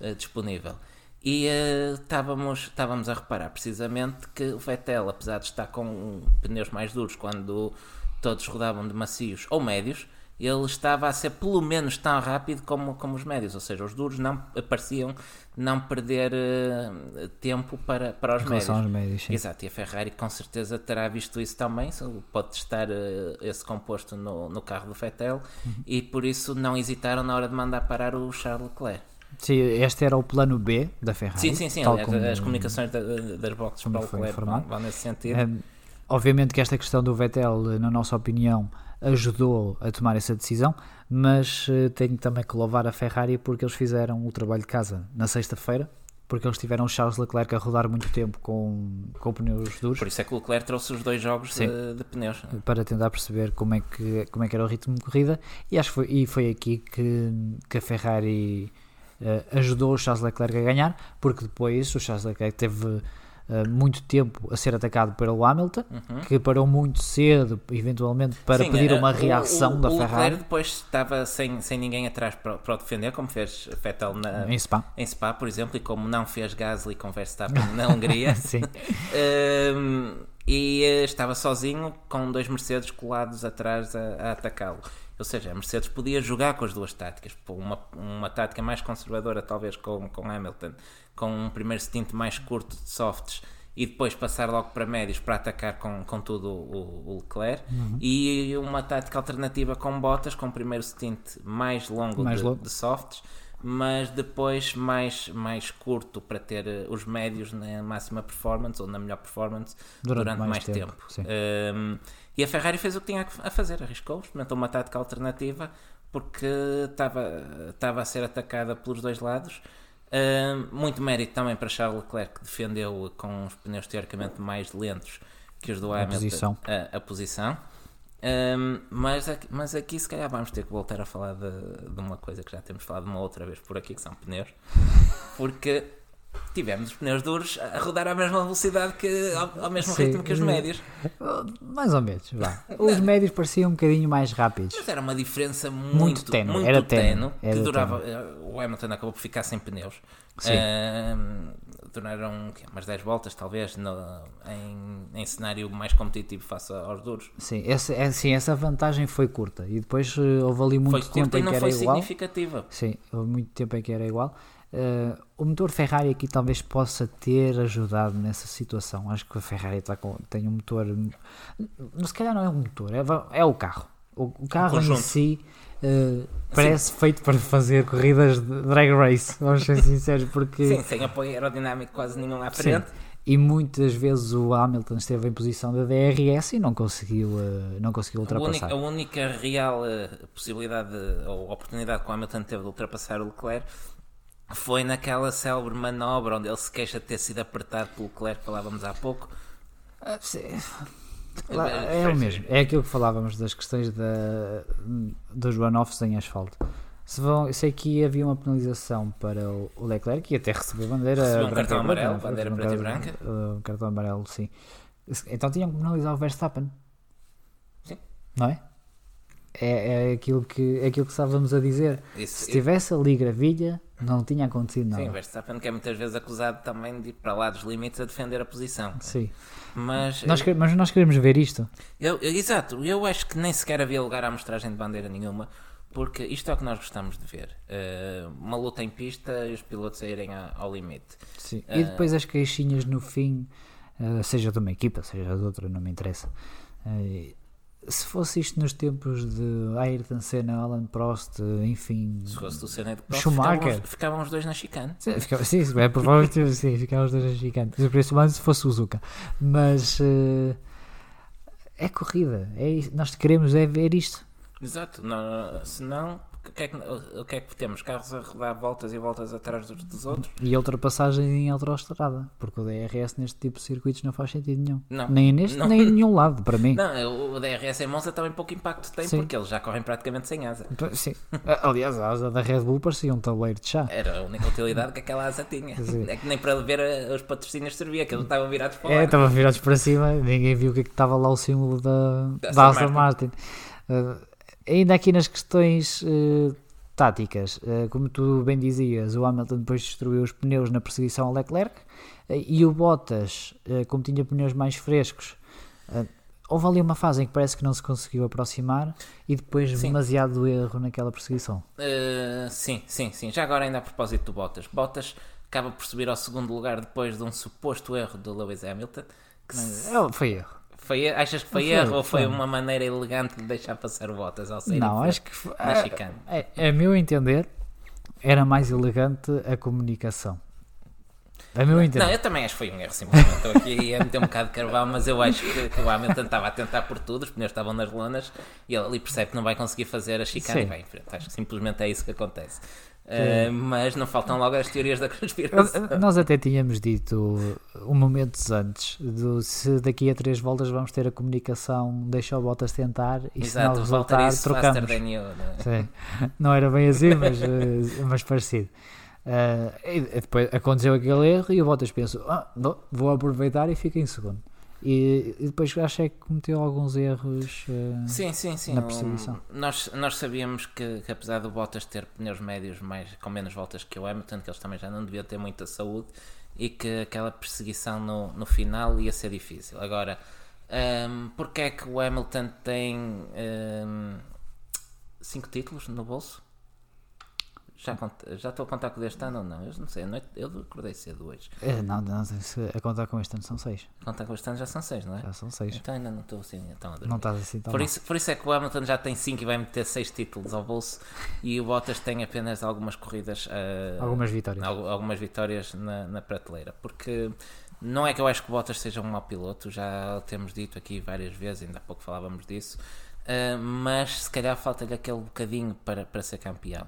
uh, disponível. E uh, estávamos, estávamos a reparar precisamente que o Vettel, apesar de estar com pneus mais duros quando todos rodavam de macios ou médios, ele estava a ser pelo menos tão rápido como, como os médios, ou seja, os duros não pareciam não perder uh, tempo para, para os médios. aos médios, sim. Exato, e a Ferrari com certeza terá visto isso também, pode testar uh, esse composto no, no carro do Vettel Uhum. e por isso não hesitaram na hora de mandar parar o Charles Leclerc. Sim, este era o plano B da Ferrari. Sim, sim, sim, aliás, como- as comunicações da- das boxes para o Leclerc vão, vão nesse sentido. Um, obviamente que esta questão do Vettel, na nossa opinião, ajudou a tomar essa decisão, mas eh, tenho também que louvar a Ferrari porque eles fizeram o trabalho de casa na sexta-feira, porque eles tiveram o Charles Leclerc a rodar muito tempo com, com pneus duros Por isso é que o Leclerc trouxe os dois jogos Sim. de, de pneus. para tentar perceber como é que, como é que era o ritmo de corrida e acho que foi, e foi aqui que, que a Ferrari eh, ajudou o Charles Leclerc a ganhar, porque depois o Charles Leclerc teve eh, muito tempo a ser atacado pelo Hamilton, que parou muito cedo, eventualmente, para Sim, pedir eh, uma o- reação o, da o Ferrari Leclerc depois estava sem, sem ninguém atrás para, para o defender, como fez Vettel na, em Spa. em Spa, por exemplo, e como não fez Gasly com Verstappen na Hungria. Sim. Um, e eh, estava sozinho com dois Mercedes colados atrás a, a atacá-lo. Ou seja, a Mercedes podia jogar com as duas táticas. Uma, uma tática mais conservadora, talvez com, com Hamilton, com um primeiro stint mais curto de softs e depois passar logo para médios para atacar com, com tudo o, o Leclerc. E uma tática alternativa com Bottas, com um primeiro stint mais longo, Mais de, de softs, mas depois mais, mais curto para ter eh, os médios na máxima performance ou na melhor performance Durante durante, mais mais, tempo, tempo. sim. Um, e a Ferrari fez o que tinha a fazer, arriscou, experimentou uma tática alternativa porque estava, estava a ser atacada pelos dois lados. Um, muito mérito também para Charles Leclerc que defendeu com os pneus teoricamente mais lentos que os do A Hamilton posição. a, a posição. Um, mas, aqui, mas aqui se calhar vamos ter que voltar a falar de, de uma coisa que já temos falado uma outra vez por aqui, que são pneus. Porque tivemos os pneus duros a rodar à mesma velocidade que ao, ao mesmo Sim. ritmo que os médios. Mais ou menos, vá. Os médios pareciam um bocadinho mais rápidos. Mas era uma diferença muito, ténue, muito era ténue, que era durava. O Hamilton acabou por ficar sem pneus. Sim. Ahm, duraram quê, umas 10 voltas, talvez, no- em, em cenário mais competitivo face aos duros. Sim, essa, é, sim, essa vantagem foi curta e depois eh, houve ali muito Foi tempo e em não que era foi igual. significativa. Sim, houve muito tempo em que era igual. Eh, o motor Ferrari aqui talvez possa ter ajudado nessa situação. Acho que a Ferrari com, tem um motor. Se calhar não é um motor, é, é o carro. O, o carro em conjunto. si uh, parece feito para fazer corridas de drag race, vamos ser sinceros, porque Sim, sem apoio aerodinâmico quase nenhum à frente. e muitas vezes o Hamilton esteve em posição de DRS e não conseguiu, uh, não conseguiu A única, ultrapassar. a única real eh, possibilidade de- ou oportunidade que o Hamilton teve de ultrapassar o Leclerc foi naquela célebre manobra onde ele se queixa de ter sido apertado pelo Leclerc, que falávamos há pouco. Ah. Lá- É o mesmo, é aquilo que falávamos das questões da, dos runoffs em asfalto. Se vão, eu sei que havia uma penalização para o o Leclerc e até recebeu bandeira Recebeu um branca cartão amarelo, foi? bandeira Um preta e branca. uh, Um cartão amarelo, sim. Então tinham que penalizar o Verstappen. Sim. Não é? É, é, aquilo que, é aquilo que estávamos a dizer. Isso- Se tivesse ali gravilha, não tinha acontecido nada. Sim, Verstappen que é muitas vezes acusado também de ir para lá dos limites a defender a posição. Sim. Mas, Nós, que- mas nós queremos ver isto. eu, eu- exato, eu acho que nem sequer havia lugar à amostragem de bandeira nenhuma, porque isto é o que nós gostamos de ver. Eh, uma luta em pista e os pilotos a irem a- ao limite. Sim. Ah. E depois as queixinhas no fim, eh, seja de uma equipa, seja de outra, não me interessa. Se fosse isto nos tempos de Ayrton Senna, Alan Prost, enfim. Se fosse do Senna de Prost, Schumacher. ficavam, ficavam os dois na chicane. Sim, ficava- sim, é provável que sim, ficava os dois gigantes. Principalmente se fosse o Zuka. Mas eh, é corrida. É, nós queremos é ver isto. Exato, não, senão o que, é que, o que é que temos? Carros a rodar voltas e voltas atrás dos, dos outros? E ultrapassagem em autoestrada. Porque o DRS neste tipo de circuitos não faz sentido nenhum. Não. Nem neste, Não. nem em nenhum lado, para mim. Não, o DRS em Monza também pouco impacto tem, Sim. porque eles já correm praticamente sem asa. Sim. Aliás, a asa da Red Bull parecia um tabuleiro de chá. Era a única utilidade que aquela asa tinha. Sim. É que nem para ver eh, os patrocínios servia, que eles estavam virados para lá. É, estavam virados para cima, ninguém viu o que é que estava lá o símbolo da, Da da Aston Aston Martin. Uh, ainda aqui nas questões uh, táticas, uh, como tu bem dizias, o Hamilton depois destruiu os pneus na perseguição ao Leclerc uh, e o Bottas, como tinha pneus mais frescos, houve ali uma fase em que parece que não se conseguiu aproximar e depois Sim. demasiado erro naquela perseguição. Sim, sim, sim. Já agora ainda a propósito do Bottas. Bottas acaba por subir ao segundo lugar depois de um suposto erro do Lewis Hamilton. Que se- É, foi erro. Foi, achas que foi, Foi, erro ou foi foi. uma maneira elegante de deixar passar Bottas ao sair? Não, acho que foi, na chicane? É, é, a meu entender, era mais elegante a comunicação. A meu entender. Não, eu também acho que foi um erro, simplesmente. Estou aqui a meter um bocado de carvão, mas eu acho que, que o Hamilton estava a tentar por tudo, os pneus estavam nas lonas e ele ali percebe que não vai conseguir fazer a chicane Sim. e vai em frente. Acho que simplesmente é isso que acontece. Uh, mas não faltam logo as teorias da conspiração. Nós até tínhamos dito um momentos antes do se daqui a três voltas vamos ter a comunicação, deixa o Bottas tentar e se não Exato, resultar, trocamos. you. né? Sim. Não era bem assim, mas, eh, mas parecido. E depois aconteceu aquele erro e o Bottas pensou: ah, vou aproveitar e fica em segundo. E, e depois acho é que cometeu alguns erros. eh, Sim, sim, sim. Na Um, perseguição. nós, nós sabíamos que, que apesar do Bottas ter pneus médios mais, com menos voltas que o Hamilton, que eles também já não deviam ter muita saúde e que aquela perseguição no, no final ia ser difícil. Agora, um, porque é que o Hamilton tem um, cinco títulos no bolso? Já, cont- já estou a contar com deste ano ou não? Eu não sei, a noite- eu acordei cedo hoje. eh, não, não, se a contar com este ano são seis. Contar com este ano já são seis, não é? Já são seis. Então ainda não estou assim tão a dormir. Não estás assim tão Por isso, por isso é que o Hamilton já tem 5 e vai meter 6 títulos ao bolso e o Bottas tem apenas algumas corridas, eh, Algumas vitórias. algu- algumas vitórias na, na prateleira. Porque não é que eu acho que o Bottas seja um mau piloto, já temos dito aqui várias vezes, ainda há pouco falávamos disso, eh, mas se calhar falta-lhe aquele bocadinho para, para ser campeão.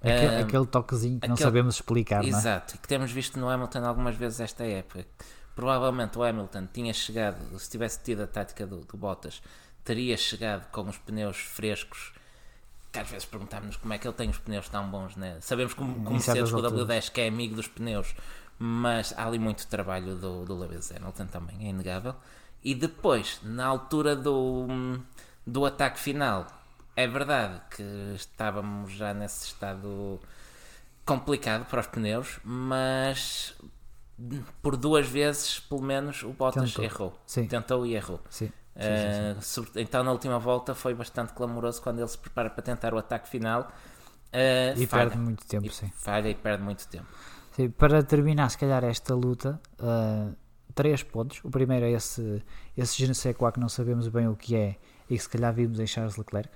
Aquele, Eh, aquele toquezinho que não aquele- sabemos explicar, não é? Exato, e que temos visto no Hamilton algumas vezes esta época. Provavelmente o Hamilton tinha chegado, se tivesse tido a tática do, do Bottas, teria chegado com os pneus frescos. Que às vezes perguntamos-nos como é que ele tem os pneus tão bons, né? Sabemos como, como Mercedes com o alturas. W10 que é amigo dos pneus, mas há ali muito trabalho do, do Lewis Hamilton também, é inegável. E depois, na altura do, do ataque final, é verdade que estávamos já nesse estado complicado para os pneus, mas por duas vezes, pelo menos, o Bottas Tentou. errou. Sim. Tentou e errou. Sim. sim, sim, sim. Eh, sobre- então, na última volta, foi bastante clamoroso quando ele se prepara para tentar o ataque final. eh, E falha. perde muito tempo, E sim. falha e perde muito tempo. Sim, Para terminar, se calhar, esta luta, ah, três pontos. O primeiro é esse, esse je ne sais quoi que não sabemos bem o que é e que se calhar vimos em Charles Leclerc.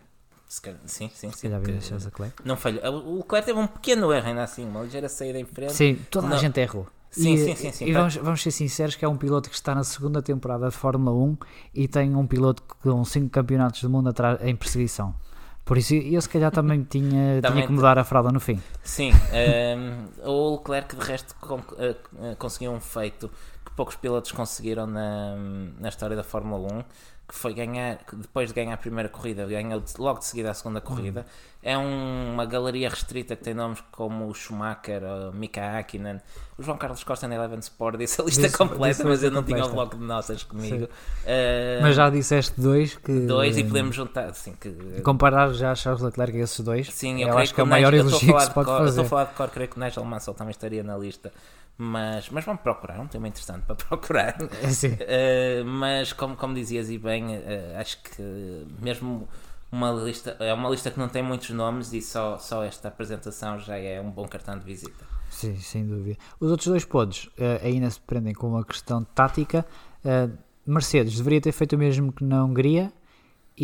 Calhar, sim, sim, Se sim. calhar Charles Leclerc. não falhou. O Leclerc teve um pequeno erro ainda assim, uma ligeira saída em frente. Sim, toda a Não. gente errou. Sim, e, sim, sim, sim, e pá. vamos, vamos ser sinceros que é um piloto que está na segunda temporada de Fórmula 1 e tem um piloto com 5 campeonatos do mundo atrás, em perseguição. Por isso eu se calhar também tinha, Também tinha que mudar a fralda no fim. Sim, ehm, o Leclerc de resto eh, eh, conseguiu um feito que poucos pilotos conseguiram na, na história da Fórmula 1, que foi ganhar, depois de ganhar a primeira corrida, ganhou logo de seguida a segunda corrida. É um- uma galeria restrita que tem nomes como o Schumacher, o Mika Hakkinen, o João Carlos Costa na Eleven Sport, disse a lista Disse- completa, disse a mas lista eu não tinha o completa. bloco de notas comigo. Sim. Eh, Mas já disseste dois que dois e podemos juntar, assim, que comparar já Charles Leclerc a esses dois. Sim, eu, eu, acho que é o maior elogio que se de pode cor- Eu estou fazer. a falar de cor, creio que o Nigel Mansell também estaria na lista. Mas, mas vamos procurar, um tema interessante para procurar. Sim. Uh, mas como, como dizias e bem, uh, acho que mesmo uma lista é uma lista que não tem muitos nomes e só, só esta apresentação já é um bom cartão de visita. Sim, sem dúvida. Os outros dois podes eh, ainda se prendem com uma questão tática. Eh, Mercedes deveria ter feito o mesmo que na Hungria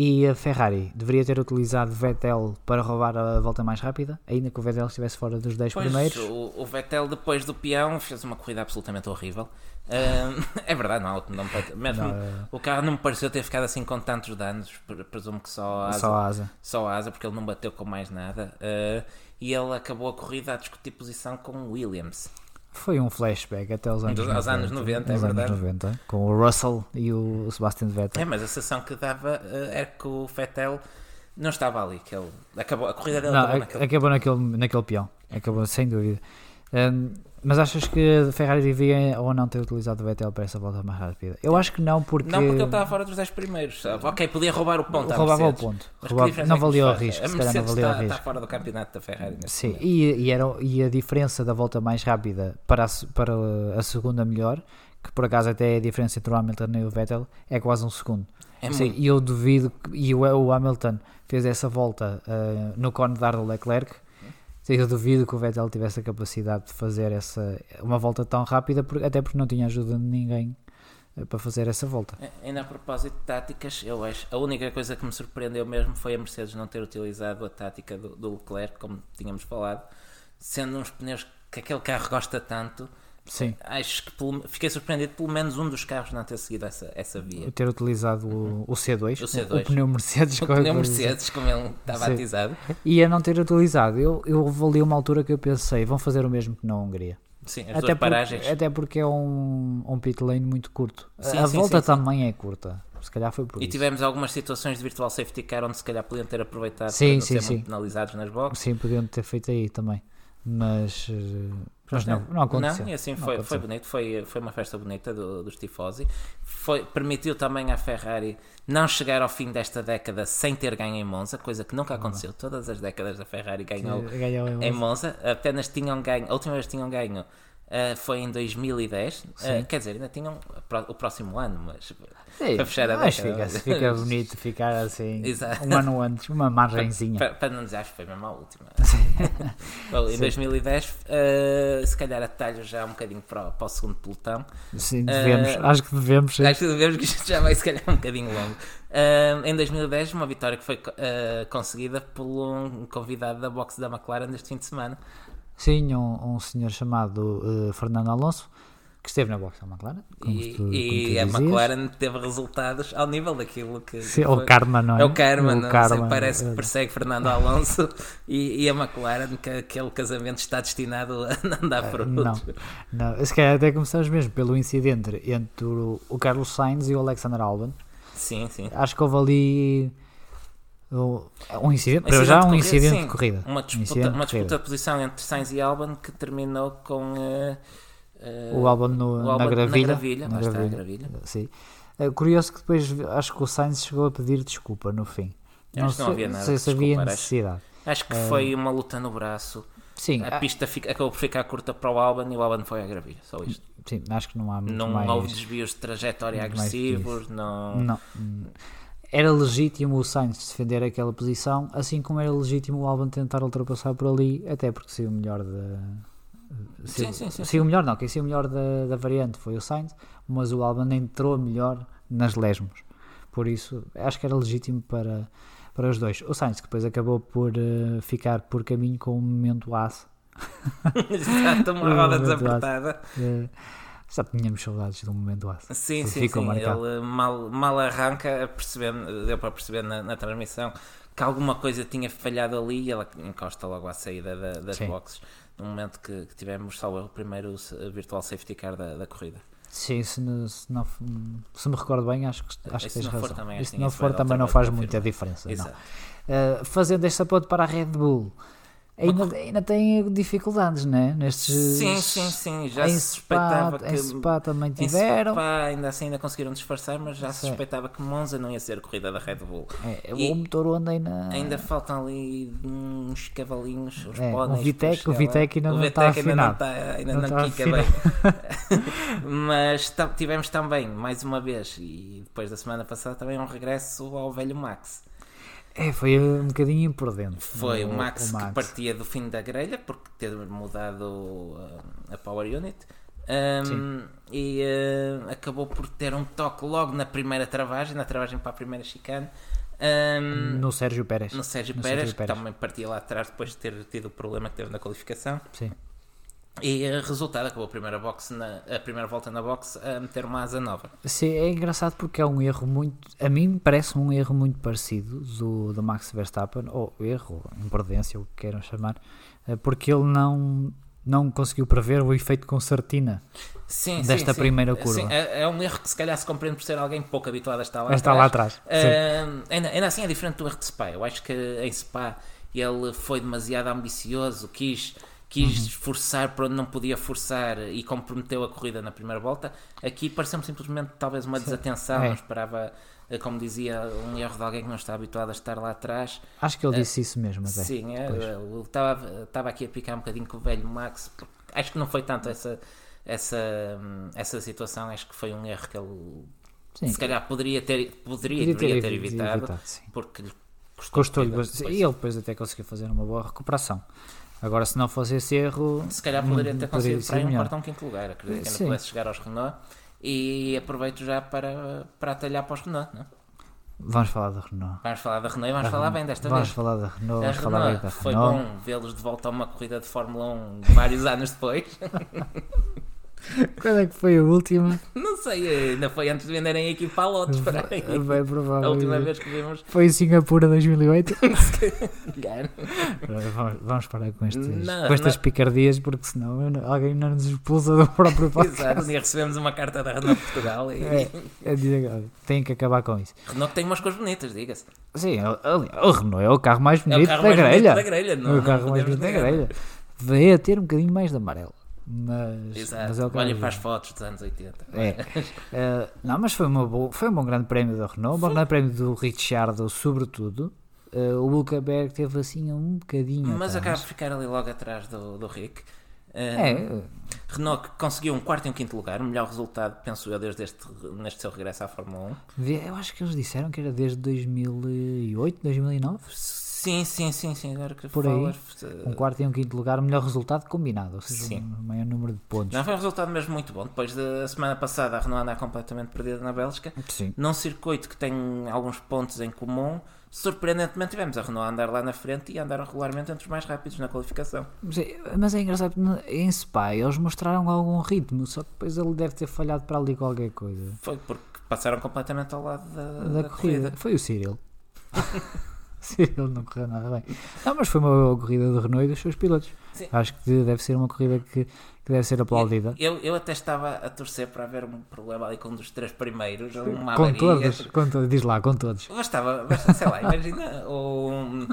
e a Ferrari deveria ter utilizado Vettel para roubar a volta mais rápida, ainda que o Vettel estivesse fora dos 10 Pois, primeiros. o, o Vettel depois do peão fez uma corrida absolutamente horrível. Uh, é verdade, não, não, mesmo Não, é- o carro não me pareceu ter ficado assim com tantos danos, pre- presumo que só a asa Só a asa. só a asa, porque ele não bateu com mais nada. eh, e ele acabou a corrida a discutir posição com o Williams. Foi um flashback até aos anos Dos- 90. aos anos 90, é aos anos verdade. 90, com o Russell e o Sebastian Vettel. É, mas a sensação que dava eh, era que o Fettel não estava ali, que ele acabou, a corrida dele Não, acabou a- naquele... acabou naquele, naquele peão. Acabou, sem dúvida. Hum, mas achas que a Ferrari devia ou não ter utilizado o Vettel para essa volta mais rápida? Eu acho que não, porque. Não, porque ele estava fora dos 10 primeiros. sabe? Ok, podia roubar o ponto roubava o ponto. Roubava- não valia o risco. A Se não valia o está, está risco. fora do campeonato da Ferrari. Sim, e, e, era, e a diferença da volta mais rápida para a, para a segunda melhor, que por acaso até é a diferença entre o Hamilton e o Vettel, é quase um segundo. É Sim, e eu duvido, que- e o, o Hamilton fez essa volta eh, no cone de ar do Leclerc. Eu duvido que o Vettel tivesse a capacidade de fazer essa, uma volta tão rápida, até porque não tinha ajuda de ninguém eh, para fazer essa volta. Ainda a propósito de táticas, eu acho a única coisa que me surpreendeu mesmo foi a Mercedes não ter utilizado a tática do, do Leclerc, como tínhamos falado, sendo uns pneus que aquele carro gosta tanto. Sim, Acho que pelo- fiquei surpreendido pelo menos um dos carros não ter seguido essa, essa via. ter utilizado o, o C2, O C2. o pneu Mercedes, O como pneu. Mercedes, como ele está Sim. batizado. e a não ter utilizado. Eu, eu ali uma altura que eu pensei, vão fazer o mesmo que na Hungria. Sim, as Até paragens. até porque é um, um pit lane muito curto. Sim, a sim, volta sim, também é curta. Se calhar foi por E isso. tivemos algumas situações de virtual safety car onde se calhar podiam ter aproveitado Sim, para não sim, ser sim. penalizados nas boxes. Sim, podiam ter feito aí também. Mas, eh, mas não, não aconteceu. Não, e assim Não foi, aconteceu. foi bonito, foi, foi uma festa bonita do, dos tifosi. Foi, permitiu também à Ferrari não chegar ao fim desta década sem ter ganho em Monza, coisa que nunca aconteceu. Todas as décadas da Ferrari ganhou Ganhou em em Monza. Monza, apenas tinham ganho, a última vez tinham ganho ah, foi em 2010, Ah, quer dizer, ainda tinham o próximo ano, mas Sim, para fechar a mas década. fica, fica bonito ficar assim Exato. um ano antes, uma margenzinha. Para, para não dizer, acho que foi mesmo a última. Bom, em 2010, ah, se calhar atalho já um bocadinho para, o- para o segundo pelotão. Sim, devemos, Eh, acho que devemos. sim. Acho que devemos que isto já vai se calhar um bocadinho longo. Em 2010, uma vitória que foi conseguida por um convidado da boxe da McLaren deste fim de semana. Sim, um, um senhor chamado eh, Fernando Alonso, que esteve na boxe da McLaren. Como E, tu, e a dizias. McLaren teve resultados ao nível daquilo que. Sim, que o foi. karma, não é? É o karma, O não, karma, sei, parece que eh, persegue Fernando Alonso e, e a McLaren que aquele casamento está destinado a não dar frutos. Não, não. Se calhar até começamos mesmo pelo incidente entre o, o Carlos Sainz e o Alexander Albon. Sim, sim. Acho que houve ali o- um incidente, para já um incidente sim. de corrida. Uma Um disputa, incidente uma disputa de posição entre Sainz e Albon que terminou com eh, eh, O Albon no- o na Albon gravilha. Na gravilha, Na lá está, a gravilha. gravilha. Sim. É curioso que depois acho que o Sainz chegou a pedir desculpa no fim. Acho que não sei, havia nada sei se havia desculpar, acho. necessidade. Acho que Eh, foi uma luta no braço. Sim, A ah, pista fica- acabou por ficar curta para o Albon e o Albon foi à gravilha. Só isto. sim, acho que não há muito Não mais. houve desvios de trajetória agressivos. Não... Não. Era legítimo o Sainz defender aquela posição, assim como era legítimo o Albon tentar ultrapassar por ali, até porque saiu o melhor da. Sim, sim, sim, Saiu o melhor, não, quem saiu o melhor da, da variante foi o Sainz, mas o Albon entrou melhor nas lesmos. Por isso, acho que era legítimo para, para os dois. O Sainz que depois acabou por uh, ficar por caminho com um momento aço. Exato, uma roda desapertada. Já tínhamos saudades de um momento aço. Sim, sim, sim. Marcado. Ele mal, mal arranca, percebendo, deu para perceber na, na, transmissão que alguma coisa tinha falhado ali e ela encosta logo à saída da, das sim. boxes. No momento que, que tivemos, salvo o primeiro virtual safety car da, da corrida. Sim, se, se, não, se me recordo bem, acho que, acho que tens razão. Também, se não for, também não faz muita diferença. Não. Uh, fazendo este aponto para a Red Bull, ainda, ainda tem dificuldades, né? Nestes, sim, sim, sim. Já em se suspeitava Spa, que. Em Spa também tiveram. Em Spa ainda assim ainda conseguiram disfarçar, mas já se suspeitava que Monza não ia ser a corrida da Red Bull. É, e o motor onde ainda. Ainda faltam ali uns cavalinhos, os é, póneis. O Vitec, o Vitec ainda, o não está Vitec ainda não está ainda não, não quica bem. mas tivemos também, mais uma vez, e depois da semana passada, também um regresso ao velho Max. É, foi um bocadinho imprudente. Foi o, o, Max, o Max, que partia do fim da grelha, porque teve mudado uh, a Power Unit. Um, e uh, acabou por ter um toque logo na primeira travagem, na travagem para a primeira chicane. Um, no Sérgio Pérez. No Sérgio, no Pérez, Sérgio Pérez, que também partia lá atrás depois de ter tido o problema que teve na qualificação. Sim. E uh, resultado, acabou a primeira, box na, a primeira volta na box a meter uma asa nova. Sim, é engraçado porque é um erro muito. A mim parece um erro muito parecido do, do Max Verstappen, ou erro, imprudência, o que queiram chamar, eh, porque ele não, não conseguiu prever o efeito concertina sim, desta sim, primeira curva. Sim, é, é, um erro que se calhar se compreende por ser alguém pouco habituado a estar lá a estar atrás. lá atrás. Uh, ainda, ainda assim é diferente do erro de Spa. Eu acho que em Spa ele foi demasiado ambicioso, quis quis uhum. forçar para onde não podia forçar e comprometeu a corrida na primeira volta. Aqui pareceu-me simplesmente talvez uma desatenção, é. não esperava, eh, como dizia, um erro de alguém que não está habituado a estar lá atrás. Acho que ele uh, disse isso mesmo, mas é. Sim, é, eu estava, estava aqui a picar um bocadinho com o velho Max, acho que não foi tanto essa, essa, essa situação, acho que foi um erro que ele sim. se calhar poderia ter, poderia, poderia ter, ter, evitado, evitado porque lhe custou-lhe. Custou e ele depois até conseguiu fazer uma boa recuperação. Agora, se não fosse esse erro. Se calhar poderia ter conseguido para um quarto um quinto lugar. Acredito que ainda pudesse chegar aos Renault. E aproveito já para, para atalhar para os Renault. Não? Vamos falar da Renault. Vamos falar da Renault e vamos a falar Renault. bem desta vamos vez. Falar da Renault, vamos falar bem da Renault. Foi bom vê-los de volta a uma corrida de Fórmula 1 vários anos depois. Quando é que foi a última? Não sei, ainda foi antes de venderem a equipa a Lotus. É bem provável. A última vez que vimos. Foi em Singapura 2008. vamos, vamos parar com, estes, não, com estas não. picardias, porque senão alguém não nos expulsa do próprio podcast. Exato, dia recebemos uma carta da Renault Portugal e. É, é, tem que acabar com isso. Renault tem umas coisas bonitas, diga-se. Sim, o, o, Renault é o carro mais bonito é carro da, mais grelha. Da grelha. Não, é o carro mais bonito da grelha. Veio a ter um bocadinho mais de amarelo. Mas, Exato. mas Olhem para as fotos dos anos 80. É. uh, não, mas foi, uma boa, foi um bom grande prémio da Renault, um bom grande prémio do Ricciardo, sobretudo. Uh, o Hulkenberg teve assim um bocadinho. Mas acaba de ficar ali logo atrás do, do Rick. Uh, é. Renault conseguiu um quarto e um quinto lugar, o melhor resultado, penso eu, desde este, neste seu regresso à Fórmula 1. Eu acho que eles disseram que era desde 2008, 2009. Sim, sim, sim, sim. Que Por falas, aí, um quarto e um quinto lugar, o melhor resultado combinado, ou seja, sim. um maior número de pontos. Não foi um resultado mesmo muito bom. Depois da semana passada, a Renault anda completamente perdida na Bélgica. Sim. Num circuito que tem alguns pontos em comum, surpreendentemente tivemos a Renault a andar lá na frente e a andar regularmente entre os mais rápidos na qualificação. Mas é engraçado, em Spa eles mostraram algum ritmo, só que depois ele deve ter falhado para ali qualquer coisa. Foi porque passaram completamente ao lado da, da, da corrida. corrida. Foi o Cyril. Ele não correu nada bem. Não, mas foi uma boa corrida do Renault e dos seus pilotos. Sim. Acho que deve ser uma corrida que, que deve ser aplaudida. Eu, eu até estava a torcer para haver um problema ali com um dos três primeiros. Uma com todos, com todos, diz lá, com todos. Bastava, sei lá, imagina o,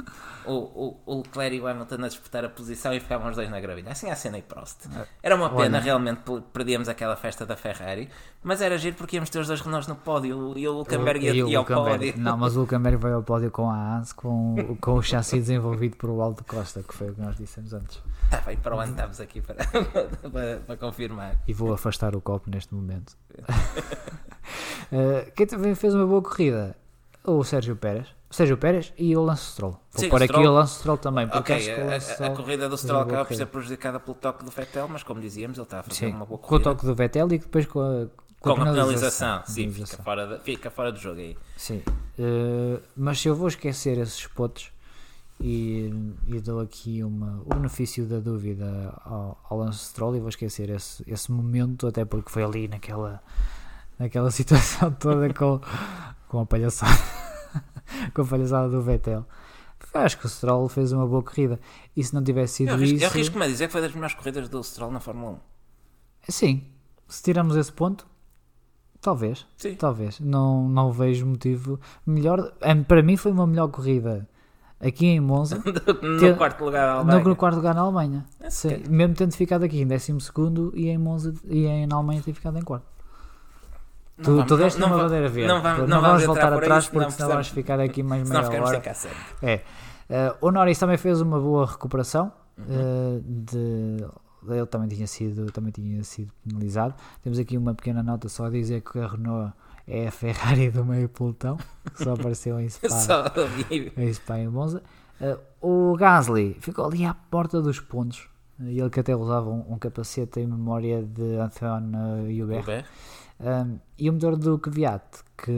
o, o, o Leclerc e o Hamilton a disputar a posição e ficavam os dois na gravilha. Assim a cena e Prost. Era uma pena, Olha. realmente, perdíamos aquela festa da Ferrari, mas era giro porque íamos ter os dois Renaults no pódio e o Hulkenberg ia, ia ao pódio. Não, mas o Hulkenberg veio ao pódio com a ANS, com, com o chassi desenvolvido por o Aldo Costa, que foi o que nós dissemos antes. Está bem, para onde estamos aqui para, para, para, confirmar. E vou afastar o copo neste momento. uh, quem também fez uma boa corrida? O Sérgio Pérez. O Sérgio Pérez e o Lance Stroll. Vou Sim, pôr aqui o Lance Stroll também. Porque okay, a, Stroll a, corrida do Stroll acaba por ser prejudicada pelo toque do Vettel, mas como dizíamos, ele está a fazer Sim, uma boa corrida. Com o toque do Vettel e depois com a, Com, Com a penalização. penalização, sim, fica fora, de- fica fora do jogo aí. Sim. Eh, mas se eu vou esquecer esses pontos e, e dou aqui uma, o benefício da dúvida ao, ao Lance Stroll e vou esquecer esse, esse momento, até porque foi ali naquela, naquela situação toda com, com a palhaçada com a palhaçada do Vettel. Acho que o Stroll fez uma boa corrida e se não tivesse sido Eu arrisco- isso. eu arrisco-me a dizer que foi das melhores corridas do Stroll na Fórmula 1. Sim, se tirarmos esse ponto, talvez. Sim. Talvez. Não, não vejo motivo. Melhor. Para mim foi uma melhor corrida aqui em Monza no Ter- quarto lugar do Alemanha. no quarto lugar na Alemanha. É, Sim, mesmo tendo ficado aqui em 12 e em Monza e em na Alemanha ter ficado em quarto. Não Tu, vamos- tu deste não- uma verdadeira vez. Não vamos, não vamos entrar voltar por atrás aí, porque senão vamos ficar aqui mais meia hora. É. Eh, o Norris também fez uma boa recuperação. Uhum. eh, de, ele também tinha, sido, também tinha sido penalizado. Temos aqui uma pequena nota só a dizer que a Renault é a Ferrari do meio pelotão, que só apareceu em Spa, Só em, Spa e Monza. Eh, o Gasly ficou ali à porta dos pontos. eh, Ele que até usava um, um capacete em memória de Antoine Hubert. Uber, Um, e o motor do Kvyat que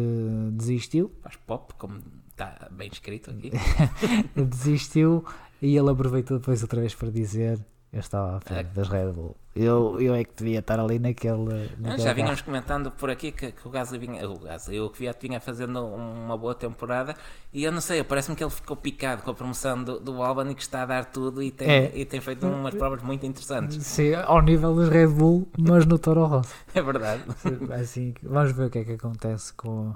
desistiu Faz pop, como está bem escrito aqui. desistiu e ele aproveitou depois outra vez para dizer eu estava à frente das Red Bull eu, eu é que devia estar ali naquele, naquele Já carro. vínhamos comentando por aqui que, que o Gasly vinha, o Gasly, o Kvyat vinha fazendo uma boa temporada e eu não sei, parece-me que ele ficou picado com a promoção do, do Albon e que está a dar tudo e tem, É. e tem feito umas provas muito interessantes. Sim, ao nível das Red Bull mas no Toro Rosso É verdade. assim, vamos ver o que é que acontece com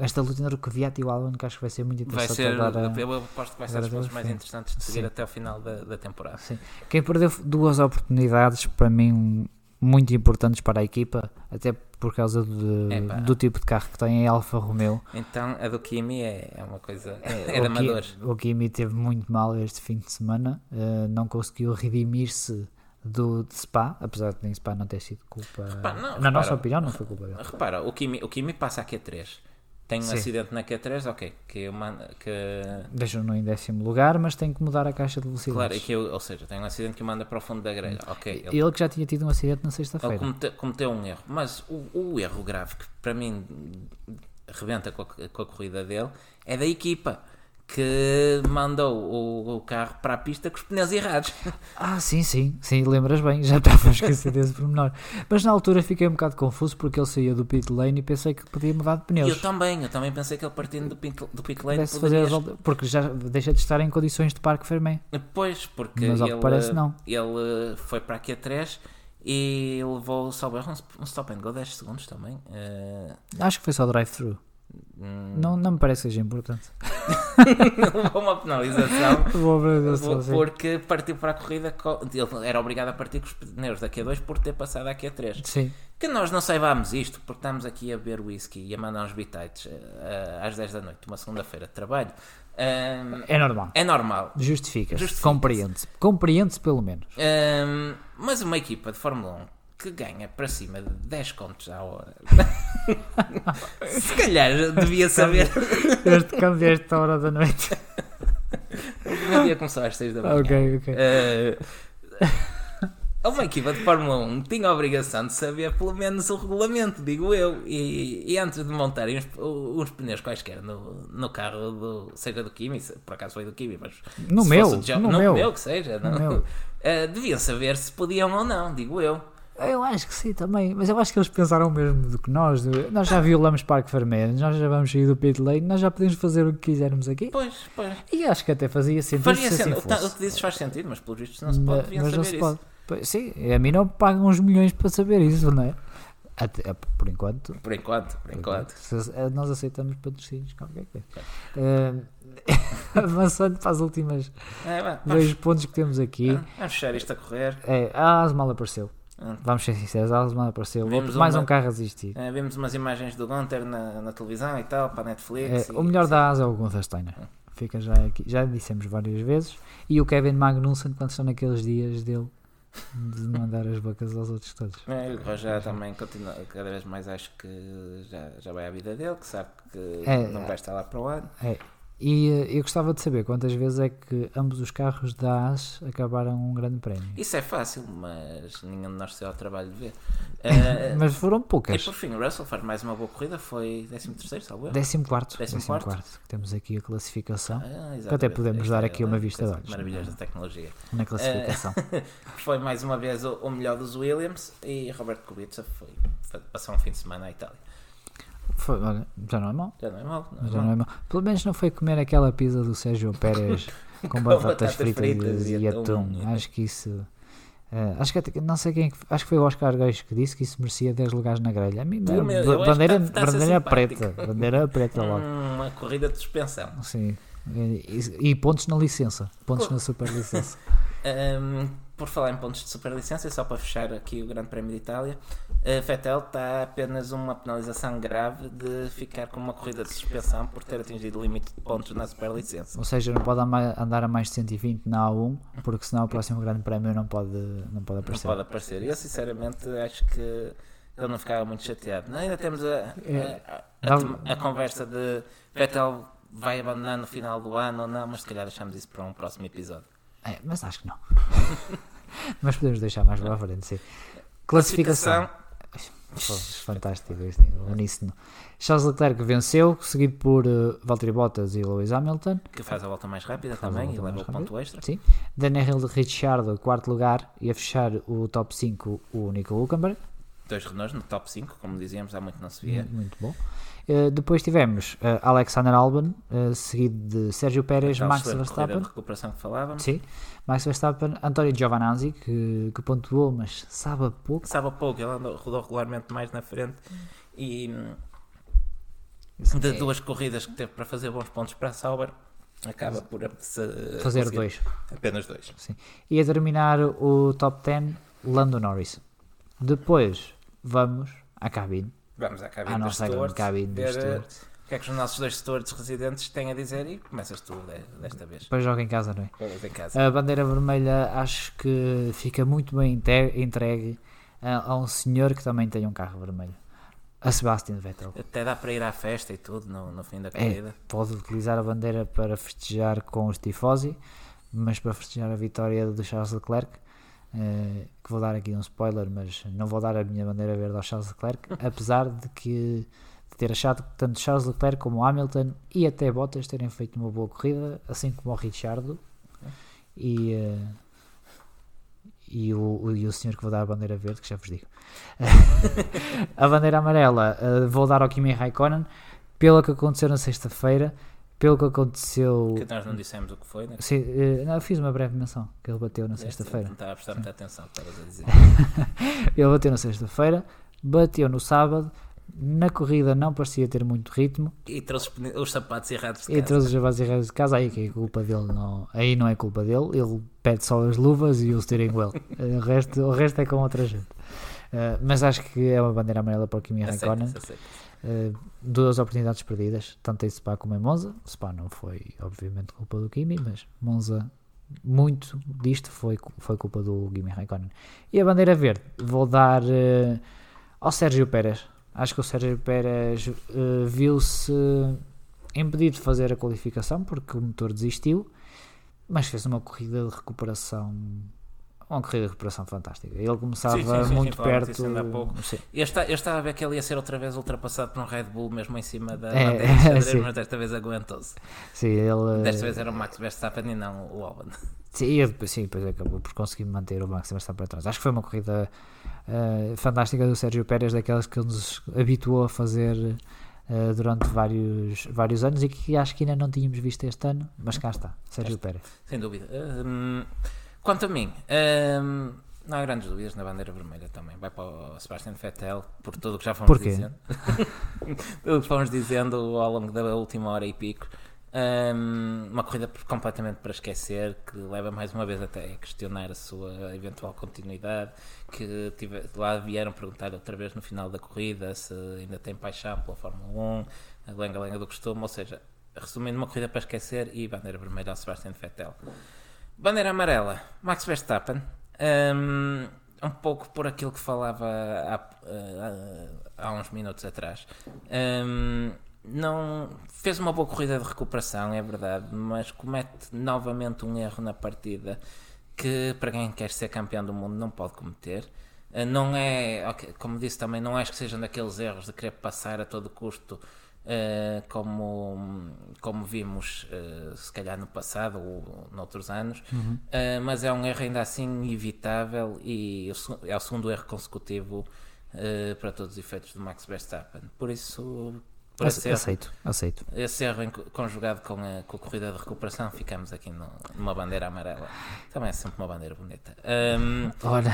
esta luta entre o Kvyat e o Albon que acho que vai ser muito Vai interessante ser, agora eu aposto que vai ser das coisas o mais interessantes de seguir Sim. até ao final da, da temporada. Sim. Quem perdeu duas oportunidades para mim muito importantes para a equipa até por causa de- Epá. do tipo de carro que tem é a Alfa Romeo Então a do Kimi é, é uma coisa. É, o de amadores. O Kimi teve muito mal este fim de semana, eh, não conseguiu redimir-se do de Spa, apesar de em Spa não ter sido culpa. Repara, não, na repara. nossa opinião, não foi culpa dele. Repara, o Kimi, o Kimi passa a Q3. Tem um Sim. acidente na Q3, ok. Que, mando- que Deixou-no em décimo lugar, mas tem que mudar a caixa de Claro, e velocidades. que eu, ou seja, tem um acidente que o manda para o fundo da grelha. Ok, ele, Ele que já tinha tido um acidente na ele sexta-feira. comete- cometeu um erro. Mas o, o erro grave que para mim rebenta com a, com a corrida dele é da equipa que mandou o, o carro para a pista com os pneus errados. Ah, sim, sim, sim, lembras bem, já estava a esquecer desse pormenor. Mas na altura fiquei um bocado confuso porque ele saía do pit lane e pensei que podia mudar de pneus. eu também, eu também pensei que ele partindo do pit, do pit lane Pudesse fazer porque já deixa de estar em condições de parque Fermé. Pois, porque Mas ao que ele, parece, não. ele foi para a Q3 e levou só um, stop and go 10 segundos também. Eh, Acho que foi só drive-thru. Hum, Não, não me parece que seja importante. levou uma penalização porque partiu para a corrida. co- Ele era obrigado a partir com os pneus da Q2 por ter passado a Q3. Sim, Que nós não saibamos isto porque estamos aqui a beber whisky e a mandar uns bitites eh, às 10 da noite, uma segunda-feira de trabalho. Hum, é normal. é normal. Justifica-se. Justifica-se. Compreende-se. Compreende-se pelo menos. Hum, mas uma equipa de Fórmula 1 que ganha para cima de 10 contos à hora. Se calhar devia saber. Este câmbio esta hora da noite. O meu dia começou às 6 da manhã. ok, ok. Eh, uma equipa de Fórmula 1 tinha a obrigação de saber pelo menos o regulamento, digo eu. E, e antes de montarem uns, uns pneus quaisquer no, no carro, do, seja do Kimi, por acaso foi do Kimi, mas No meu, no no meu. meu que seja, No não. meu. Eh, deviam saber se podiam ou não, digo eu. Eu acho que sim também. Mas eu acho que eles pensaram o mesmo do que nós. Nós já violamos Parque Vermelho, nós já vamos sair do pit lane, nós já podemos fazer o que quisermos aqui. Pois, pois. E acho que até fazia sentido Faria se assim sentido. Fosse. o que dizes faz sentido, mas pelo visto não se pode, Ma- deviam mas não se pode. Pois, Sim, a mim não pagam uns milhões para saber isso, não é? Até, por enquanto. Por enquanto, por enquanto. Nós aceitamos patrocínios, qualquer coisa. Eh, avançando para as últimas É, vá, dois vamos, pontos que temos aqui. vamos fechar isto a correr. É, a Asma mal apareceu. Vamos ser sinceros, a Asma apareceu. Vimos Mais uma- um carro a resistir. Eh, vimos umas imagens do Gunter na, na televisão e tal, para a Netflix. É, e- o melhor da Asa é o Gunther Steiner. Fica já aqui. Já dissemos várias vezes. E o Kevin Magnussen, quando estão naqueles dias dele de mandar as bocas aos outros todos. É, o também continua, cada vez mais acho que já, já vai à vida dele, que sabe que É, não vai estar lá para o ano. É. E eh, eu gostava de saber quantas vezes é que ambos os carros da AS acabaram um grande prémio. Isso é fácil, mas ninguém de nós se deu ao trabalho de ver. Uh, mas foram e poucas. por fim, o Russell faz mais uma boa corrida, foi 13 salvo erro. 14 quarto. Décimo Décimo quarto. quarto. Temos aqui a classificação. Ah, que até podemos dar é- aqui uma vista de olhos. Maravilhas da tecnologia. Na classificação. Foi mais uma vez o, o melhor dos Williams e Roberto Kubica foi, foi passou um fim de semana à Itália. Foi, olha, já não é mau. Já não é mal, não é Já mal. não é mau. Pelo menos não foi comer aquela pizza do Sérgio Pérez com Com batatas, fritas, fritas e, e atum. atum. Acho que isso. eh, acho que até- não sei quem é acho que foi o Oscar Reis que disse que isso merecia 10 lugares na grelha. A mim, Pelo ba- menos, eu acho que bandeira, bandeira preta, bandeira preta logo. Hum, Uma corrida de suspensão. Sim. E, e pontos na licença, pontos na super Hum, por falar em pontos de superlicença, só para fechar aqui o Grande Prémio de Itália, a Vettel está a apenas uma penalização grave de ficar com uma corrida de suspensão por ter atingido o limite de pontos na superlicença. Ou seja, não pode andar a mais de 120 na A1, porque senão o próximo grande prémio não pode, não pode Não aparecer. pode aparecer. Eu sinceramente acho que ele não ficava muito chateado. Não, ainda temos a, a, a- Dá- a conversa de Vettel vai abandonar no final do ano ou não, mas se calhar deixamos isso para um próximo episódio. É, mas acho que não. mas podemos deixar mais para a frente, sim. Classificação. Fantástico este uníssono. Charles Leclerc venceu, seguido por uh, Valtteri Bottas e Lewis Hamilton. que faz a volta mais rápida também e leva o ponto extra. Sim. Daniel Ricciardo, quarto lugar, e a fechar o top 5 o Nico Hülkenberg. Dois Renaults no top 5, como dizíamos, há muito não se via. Muito bom. Uh, depois tivemos uh, Alexander Albon, uh, seguido de Sérgio Pérez, Max Verstappen. de recuperação que falávamos. Sim, Max Verstappen, António Giovanazzi, que, que pontuou, mas sabe a pouco. Sabe a pouco, ele andou, rodou regularmente mais na frente e hum, de duas corridas que teve para fazer bons pontos para a Sauber, acaba por Fazer dois. Apenas dois. Sim. E a terminar o top 10, Lando Norris. Depois vamos à cabine. Vamos à cabine nossa grande stewards, cabine eh, o que é que os nossos dois stewards residentes têm a dizer e começas tu de- desta vez. Depois joga em casa, não é? Em casa. A bandeira vermelha acho que fica muito bem entregue a, a um senhor que também tem um carro vermelho. A Sebastian Vettel. Até dá para ir à festa e tudo no, no fim da É, corrida. pode utilizar a bandeira para festejar com os tifosi, mas para festejar a vitória do Charles Leclerc, eh, que vou dar aqui um spoiler, mas não vou dar a minha bandeira verde ao Charles Leclerc, apesar de que de ter achado que tanto Charles Leclerc como Hamilton e até Bottas terem feito uma boa corrida, assim como o Richardo e, eh, e, o, e o senhor que vou dar a bandeira verde, que já vos digo. a bandeira amarela eh, vou dar ao Kimi Raikkonen pelo que aconteceu na sexta-feira, pelo que aconteceu. Que nós não dissemos o que foi, né? Sim, eh, não, eu fiz uma breve menção que ele bateu na Não sexta-feira. estava a prestar muita atenção, estavas a dizer. Ele bateu na sexta-feira, bateu no sábado. Na corrida não parecia ter muito ritmo. E trouxe os sapatos errados de E casa. trouxe os javados errados de casa. Aí que é culpa dele. Não, aí não é culpa dele. Ele pede só as luvas e o steering wheel. O, resto, o resto é com outra gente. Eh, mas acho que é uma bandeira amarela para o Kimi Raikkonen. Aceita-se, aceita-se. Uh, duas oportunidades perdidas, tanto em Spa como em Monza. Spa não foi, obviamente, culpa do Kimi, mas Monza, muito disto foi, foi culpa do Kimi Raikkonen. E a bandeira verde, vou dar uh, ao Sérgio Pérez. Acho que o Sérgio Pérez uh, viu-se impedido de fazer a qualificação porque o motor desistiu, mas fez uma corrida de recuperação. Uma corrida de recuperação fantástica. Ele começava Sim, sim, muito sim, perto. Sim. Eu, está, eu estava a ver que ele ia ser outra vez ultrapassado por um Red Bull, mesmo em cima da É, bandeira mas desta vez aguentou-se. Sim, ele, Desta vez era o Max Verstappen e não o Albon. Sim, e depois, sim, depois acabou por conseguir manter o Max Verstappen para trás. Acho que foi uma corrida eh, fantástica do Sérgio Pérez, daquelas que ele nos habituou a fazer eh, durante vários, vários anos e que acho que ainda não tínhamos visto este ano, mas cá está, Sérgio Pérez. Sem dúvida. Hum, quanto a mim, hum, não há grandes dúvidas na bandeira vermelha também. Vai para o Sebastian Vettel, por tudo o que já fomos Porquê? dizendo. tudo o que fomos dizendo ao longo da última hora e pico. Hum, uma corrida completamente para esquecer, que leva mais uma vez até a questionar a sua eventual continuidade. Que tive, lá vieram perguntar outra vez no final da corrida se ainda tem paixão pela Fórmula 1, a lenga-lenga do costume. Ou seja, resumindo, uma corrida para esquecer e bandeira vermelha ao Sebastian Vettel. Bandeira amarela, Max Verstappen. Um, um pouco por aquilo que falava há, há- há uns minutos atrás. Um, não fez uma boa corrida de recuperação, é verdade, mas comete novamente um erro na partida que para quem quer ser campeão do mundo não pode cometer. Uh, não é, como disse também, não acho que sejam daqueles erros de querer passar a todo custo Uh, como, como vimos uh, se calhar no passado ou noutros anos, uhum. uh, mas é um erro ainda assim evitável e é o segundo erro consecutivo para todos os efeitos do Max Verstappen. Por isso, por esse aceito, erro, aceito. Esse erro conjugado com a, com a corrida de recuperação, ficamos aqui no, numa bandeira amarela. Também é sempre uma bandeira bonita. Um, Ora.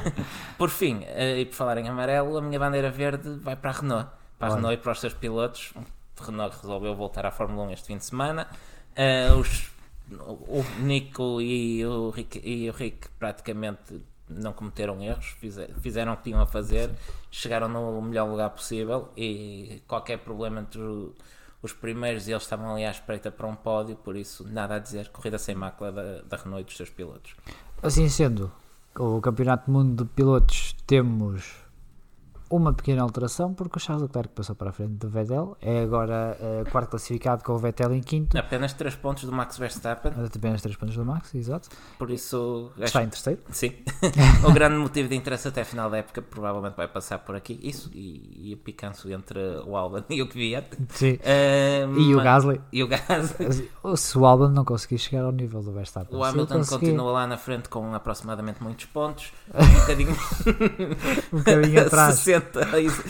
por fim, e por falar em amarelo, a minha bandeira verde vai para a Renault Renault e para os seus pilotos. Renault resolveu voltar à Fórmula 1 este fim de semana. Uh, os, o Nico e o, Rick, e o Rick praticamente não cometeram erros, fizeram o que tinham a fazer, chegaram no melhor lugar possível e qualquer problema entre os primeiros eles estavam ali à espreita para um pódio, por isso nada a dizer, corrida sem mácula da, da Renault e dos seus pilotos. Assim sendo, o Campeonato do Mundo de Pilotos temos uma pequena alteração porque o Charles Leclerc passou para a frente do Vettel, é agora uh, quarto classificado com o Vettel em quinto. Apenas 3 pontos do Max Verstappen. Apenas 3 pontos do Max, exato. Por isso. Está em terceiro. Sim. o grande motivo de interesse até a final da época provavelmente vai passar por aqui. Isso e, e o picanço entre o Albon e o Kvyat. Sim. Uh, e o Gasly. E o Gasly. Se o Albon não conseguir chegar ao nível do Verstappen. O Hamilton conseguir... continua lá na frente com aproximadamente muitos pontos. Um bocadinho, um bocadinho atrás. 60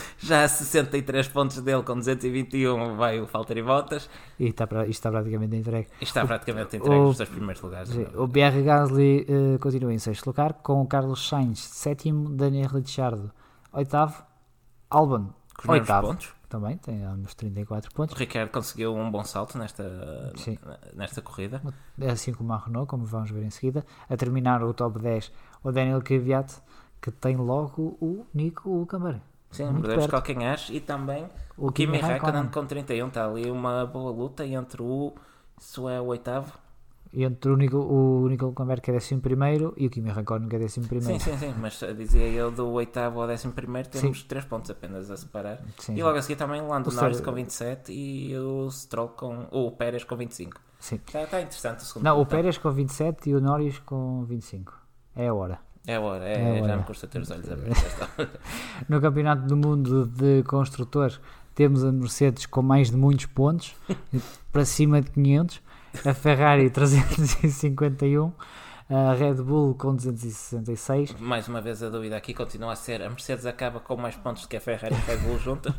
já a 63 pontos dele com 221 vai o Valtteri Bottas. E está, isto está praticamente entregue. Está praticamente entregue o, os dois primeiros lugares. O BR Gasly uh, continua em sexto lugar, com o Carlos Sainz sétimo, Daniel Ricciardo oitavo, Albon oitavo. Pontos. Também tem uns 34 pontos. O Ricardo conseguiu um bom salto nesta, nesta corrida. É assim como a Renault, como vamos ver em seguida. A terminar o top 10, o Daniel Kvyat, que tem logo o Nico Hulkenberg. Sim, Muito de calcanhares e também o, o Kimi Raikkonen com 31. Está ali uma boa luta entre o. Isso é o oitavo. Entre o Nico, o Nico Hulkenberg que é décimo primeiro e o Kimi Raikkonen que é décimo primeiro. Sim, sim, sim, mas dizia eu do oitavo ao décimo primeiro temos sim. 3 pontos apenas a separar. Sim, e logo a seguir também o Lando Norris com 27 e o Stroll com. o Pérez com 25. Sim. Está, está interessante o segundo. Não, o Pérez com 27 e o Norris com 25. É a hora. É hora, é, é já hora. me custa ter os olhos abertos. no Campeonato do Mundo de Construtores temos a Mercedes com mais de muitos pontos, para cima de 500, a Ferrari 351, a Red Bull com 266. Mais uma vez a dúvida aqui continua a ser: a Mercedes acaba com mais pontos que a Ferrari e a Red Bull juntas?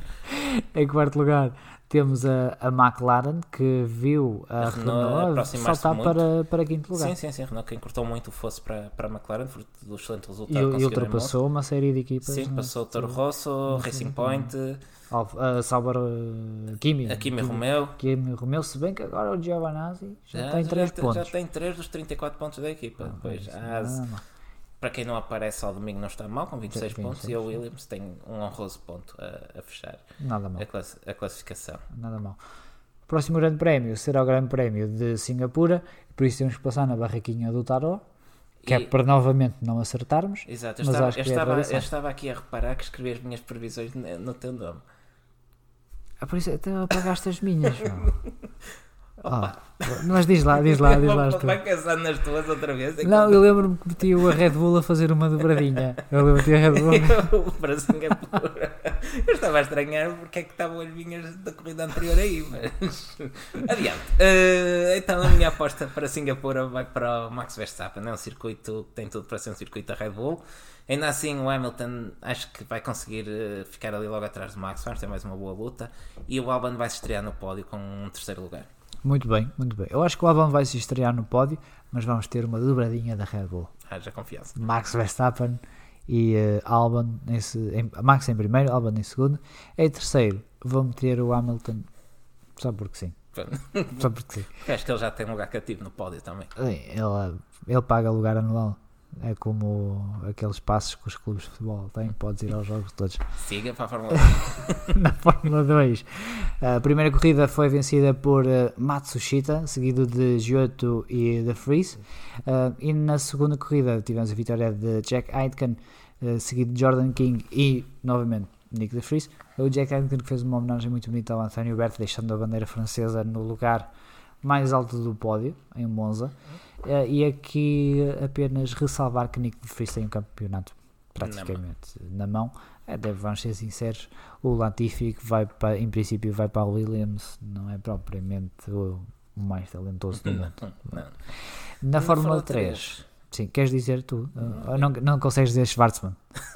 em quarto lugar temos a, a McLaren que viu a, a Renault, Renault saltar para, para quinto lugar. Sim, sim, sim. A Renault que encurtou muito o fosse para, para a McLaren, do excelente resultado. E, e ultrapassou uma série de equipas. Sim, passou o Toro Rosso, Racing Point. A Sauber uh, Kimi. A Kimi Romeo. Kimi Romeo, se bem que agora o Giovanazzi já, já tem 3 pontos. Já tem 3 dos 34 pontos da equipa. Ah, pois, ah, para quem não aparece ao domingo não está mal, com 26 sim, pontos, sim, e o Williams tem um honroso ponto a, a fechar Nada mal. A, class, a, classificação. Nada mal. O próximo grande prémio será o grande prémio de Singapura, por isso temos que passar na barraquinha do Tarot, que é e... é para novamente não acertarmos. Exato, eu, estava, eu, é estava, eu estava, aqui a reparar que escrevi as minhas previsões no teu nome. Ah, por isso até apagaste as minhas, Oh, mas diz lá, diz lá, diz lá. Vai pensar nas tuas outra vez? É não, eu lembro-me que meti a Red Bull a fazer uma dobradinha. Eu lembro-me a Red Bull. para Singapura. Eu estava a estranhar porque é que estavam as vinhas da corrida anterior aí, mas. Adiante. Uh, então a minha aposta para Singapura vai para o Max Verstappen. É um circuito que tem tudo para ser um circuito da Red Bull. Ainda assim, o Hamilton acho que vai conseguir eh, ficar ali logo atrás do Max. Vamos ter mais uma boa luta. E o Albon vai se estrear no pódio com um terceiro lugar. Muito bem, muito bem. Eu acho que o Albon vai se estrear no pódio, mas vamos ter uma dobradinha da Red Bull. Haja confiança. Max Verstappen e uh, Albon, nesse, em, Max em primeiro, Albon em segundo. Em terceiro, vou meter o Hamilton só porque sim. só porque sim. Acho que ele já tem lugar cativo no pódio também. Ele, ele paga lugar anual. É como aqueles passos que os clubes de futebol têm, podes ir aos jogos todos. Siga para a Fórmula 2. Na Fórmula 2. A primeira corrida foi vencida por uh, Matsushita, seguido de Giotto e de Freeze. Uh, e na segunda corrida tivemos a vitória de Jack Aitken, uh, seguido de Jordan King e, novamente, Nick de Vries. O Jack que fez uma homenagem muito bonita ao António Berto, deixando a bandeira francesa no lugar mais alto do pódio, em Monza. Uh, e aqui apenas ressalvar que Nick de Vries tem um campeonato praticamente na mão. É, deve, vamos ser sinceros, o Latifi que vai para, em princípio vai para o Williams não é propriamente o, o mais talentoso do mundo. Não, não. Na Na Fórmula Fórmula 3, sim, queres dizer tu? Ou não, não consegues dizer Schwarzman?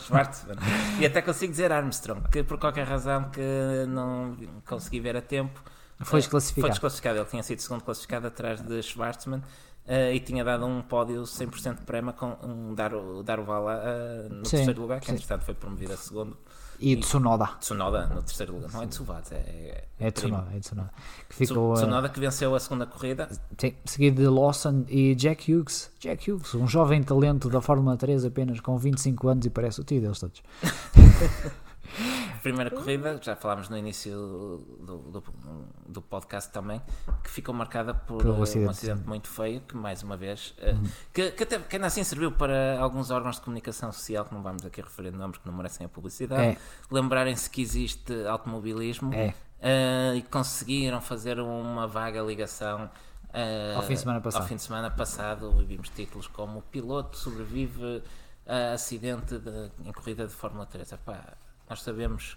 Schwartzman. E até consigo dizer Armstrong, que por qualquer razão que não consegui ver a tempo. Foi eh, Foi desclassificado. desclassificado. Ele tinha sido segundo classificado atrás de Schwartzman eh, e tinha dado um pódio 100% de prema com um, dar, dar o Vala eh, no Sim, terceiro lugar, que sim. entretanto foi promovido a segundo. E Tsunoda. Tsunoda no terceiro lugar. Não é Tsubasa, é, É primo. Tsunoda, é Tsunoda. Que ficou uh, Tsunoda que venceu a segunda corrida. sim, seguido de Lawson e Jack Hughes. Jack Hughes, um jovem talento da Fórmula 3 apenas com 25 anos e parece o tio deles todos. Primeira corrida, já falámos no início do, do, do podcast também, que ficou marcada por Por um eh, acidente. um acidente muito feio, que mais uma vez, eh, Uhum. que, que, até, que ainda assim serviu para alguns órgãos de comunicação social, que não vamos aqui referir nomes que não merecem a publicidade, É, lembrarem-se que existe automobilismo é. eh, e conseguiram fazer uma vaga ligação eh, Ao fim de semana passado. Ao fim de semana passado vimos títulos como piloto sobrevive a acidente de- em corrida de Fórmula 3. Epá, nós sabemos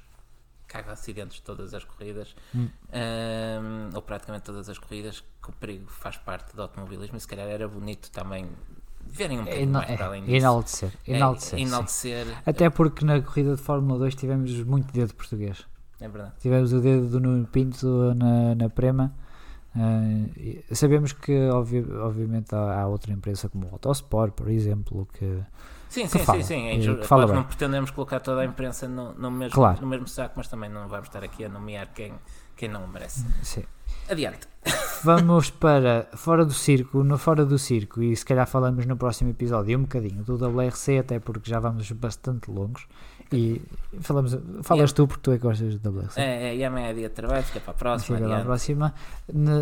que há acidentes todas as corridas, Hum. ehm, ou praticamente todas as corridas, que o perigo faz parte do automobilismo e se calhar era bonito também verem um É, ena- mais para além é, disso. enaltecer. É, Enaltecer. sim. enaltecer, Até porque na corrida de Fórmula 2 tivemos muito dedo português. é verdade. Tivemos o dedo do Nuno Pinto na, na Prema. e sabemos que, obvi- obviamente, há, há outra empresa como o Autosport, por exemplo, que Sim, que sim, fala, sim, sim. eh, É que fala Claro bem. não pretendemos colocar toda a imprensa no, no mesmo, Claro. no mesmo saco, mas também não vamos estar aqui a nomear quem, quem não o merece. sim. Adiante. Vamos para fora do circo, no fora do circo, e se calhar falamos no próximo episódio um bocadinho do WRC, até porque já vamos bastante longos. E falamos, falas tu porque tu é que gostas do WRC. É, é, e amanhã é dia de trabalho, fica para a próxima. Lá à adiante. próxima.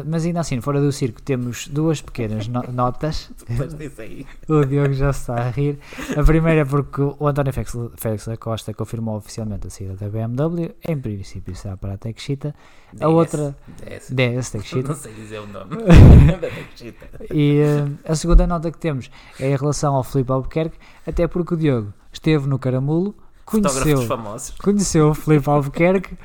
Mas ainda assim, fora do circo, temos duas pequenas no- notas. Depois disso aí. O Diogo já se está a rir. A primeira é porque o António Félix, Félix da Costa confirmou oficialmente a saída da BMW. Em princípio será para a Texita. A outra, DS. DS Texita. Não sei dizer o nome. Da Texita. E eh, a segunda nota que temos é em relação ao Filipe Albuquerque, até porque o Diogo esteve no Caramulo, conheceu, famosos. conheceu o Filipe Albuquerque,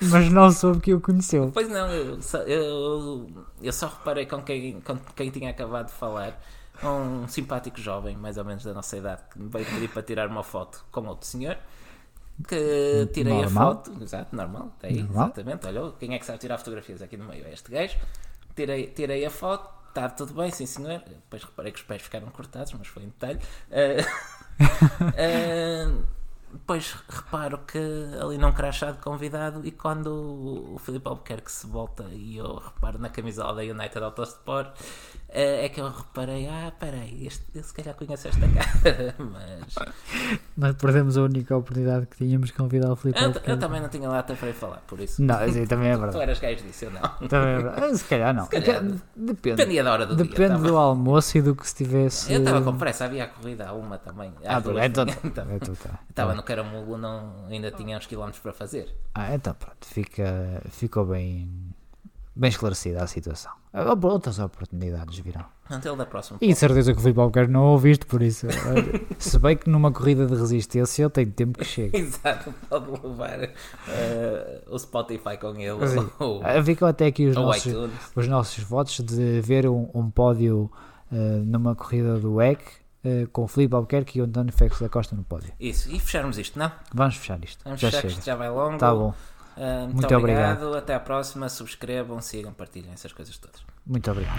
mas não soube que o conheceu. Pois não, eu só, eu, eu só reparei com quem, com quem tinha acabado de falar. Um simpático jovem, mais ou menos da nossa idade, que me veio pedir para tirar uma foto com outro senhor. Que tirei Normal. a foto, exato, normal, tá aí, Normal. exatamente. Olha, quem é que sabe tirar fotografias aqui no meio? É este gajo. Tirei, tirei a foto, está tudo bem, sim senhor. Depois reparei que os pés ficaram cortados, mas foi em detalhe. Ah, ah, depois reparo que ali não crachá de convidado e quando o, o Filipe Albuquerque se volta e eu reparo na camisola da United Autosport é que eu reparei, ah, peraí, este, eu se calhar conheço esta cara, mas Nós perdemos a única oportunidade que tínhamos de convidar o Filipe eu, eu também não tinha lata para ir falar, por isso. Não, assim, também é Tu verdade. eras gajo disso, eu não. Também é verdade. Ah, Se calhar não. calhar. Depende. Dependia da hora do dia. Depende tava- do almoço e do que se tivesse. Eu estava com pressa, havia a corrida a uma também. Ah, tu- duas. então, Então, então tá. Estava no Caramulo, não, ainda tinha uns quilómetros para fazer. Ah, então pronto, fica, ficou bem, bem esclarecida a situação. Ah, Outras oportunidades virão. Ele da próxima. E de certeza que o Filipe Albuquerque não ouviste, por isso. Se bem que numa corrida de resistência eu tenho tempo que chega. Exato, pode levar eh, o Spotify com ele. Sim. Ou, Ah, Ficam até aqui os nossos, os nossos votos de ver um, um pódio ah, numa corrida do WEC ah, com o Filipe Albuquerque e o António Félix da Costa no pódio. Isso, e fecharmos isto, não? Vamos fechar isto. Vamos Já fechar que chega. isto já vai longo. Tá bom. Eh, muito, Muito obrigado. obrigado. Até à próxima. Subscrevam, sigam, partilhem essas coisas todas. Muito obrigado.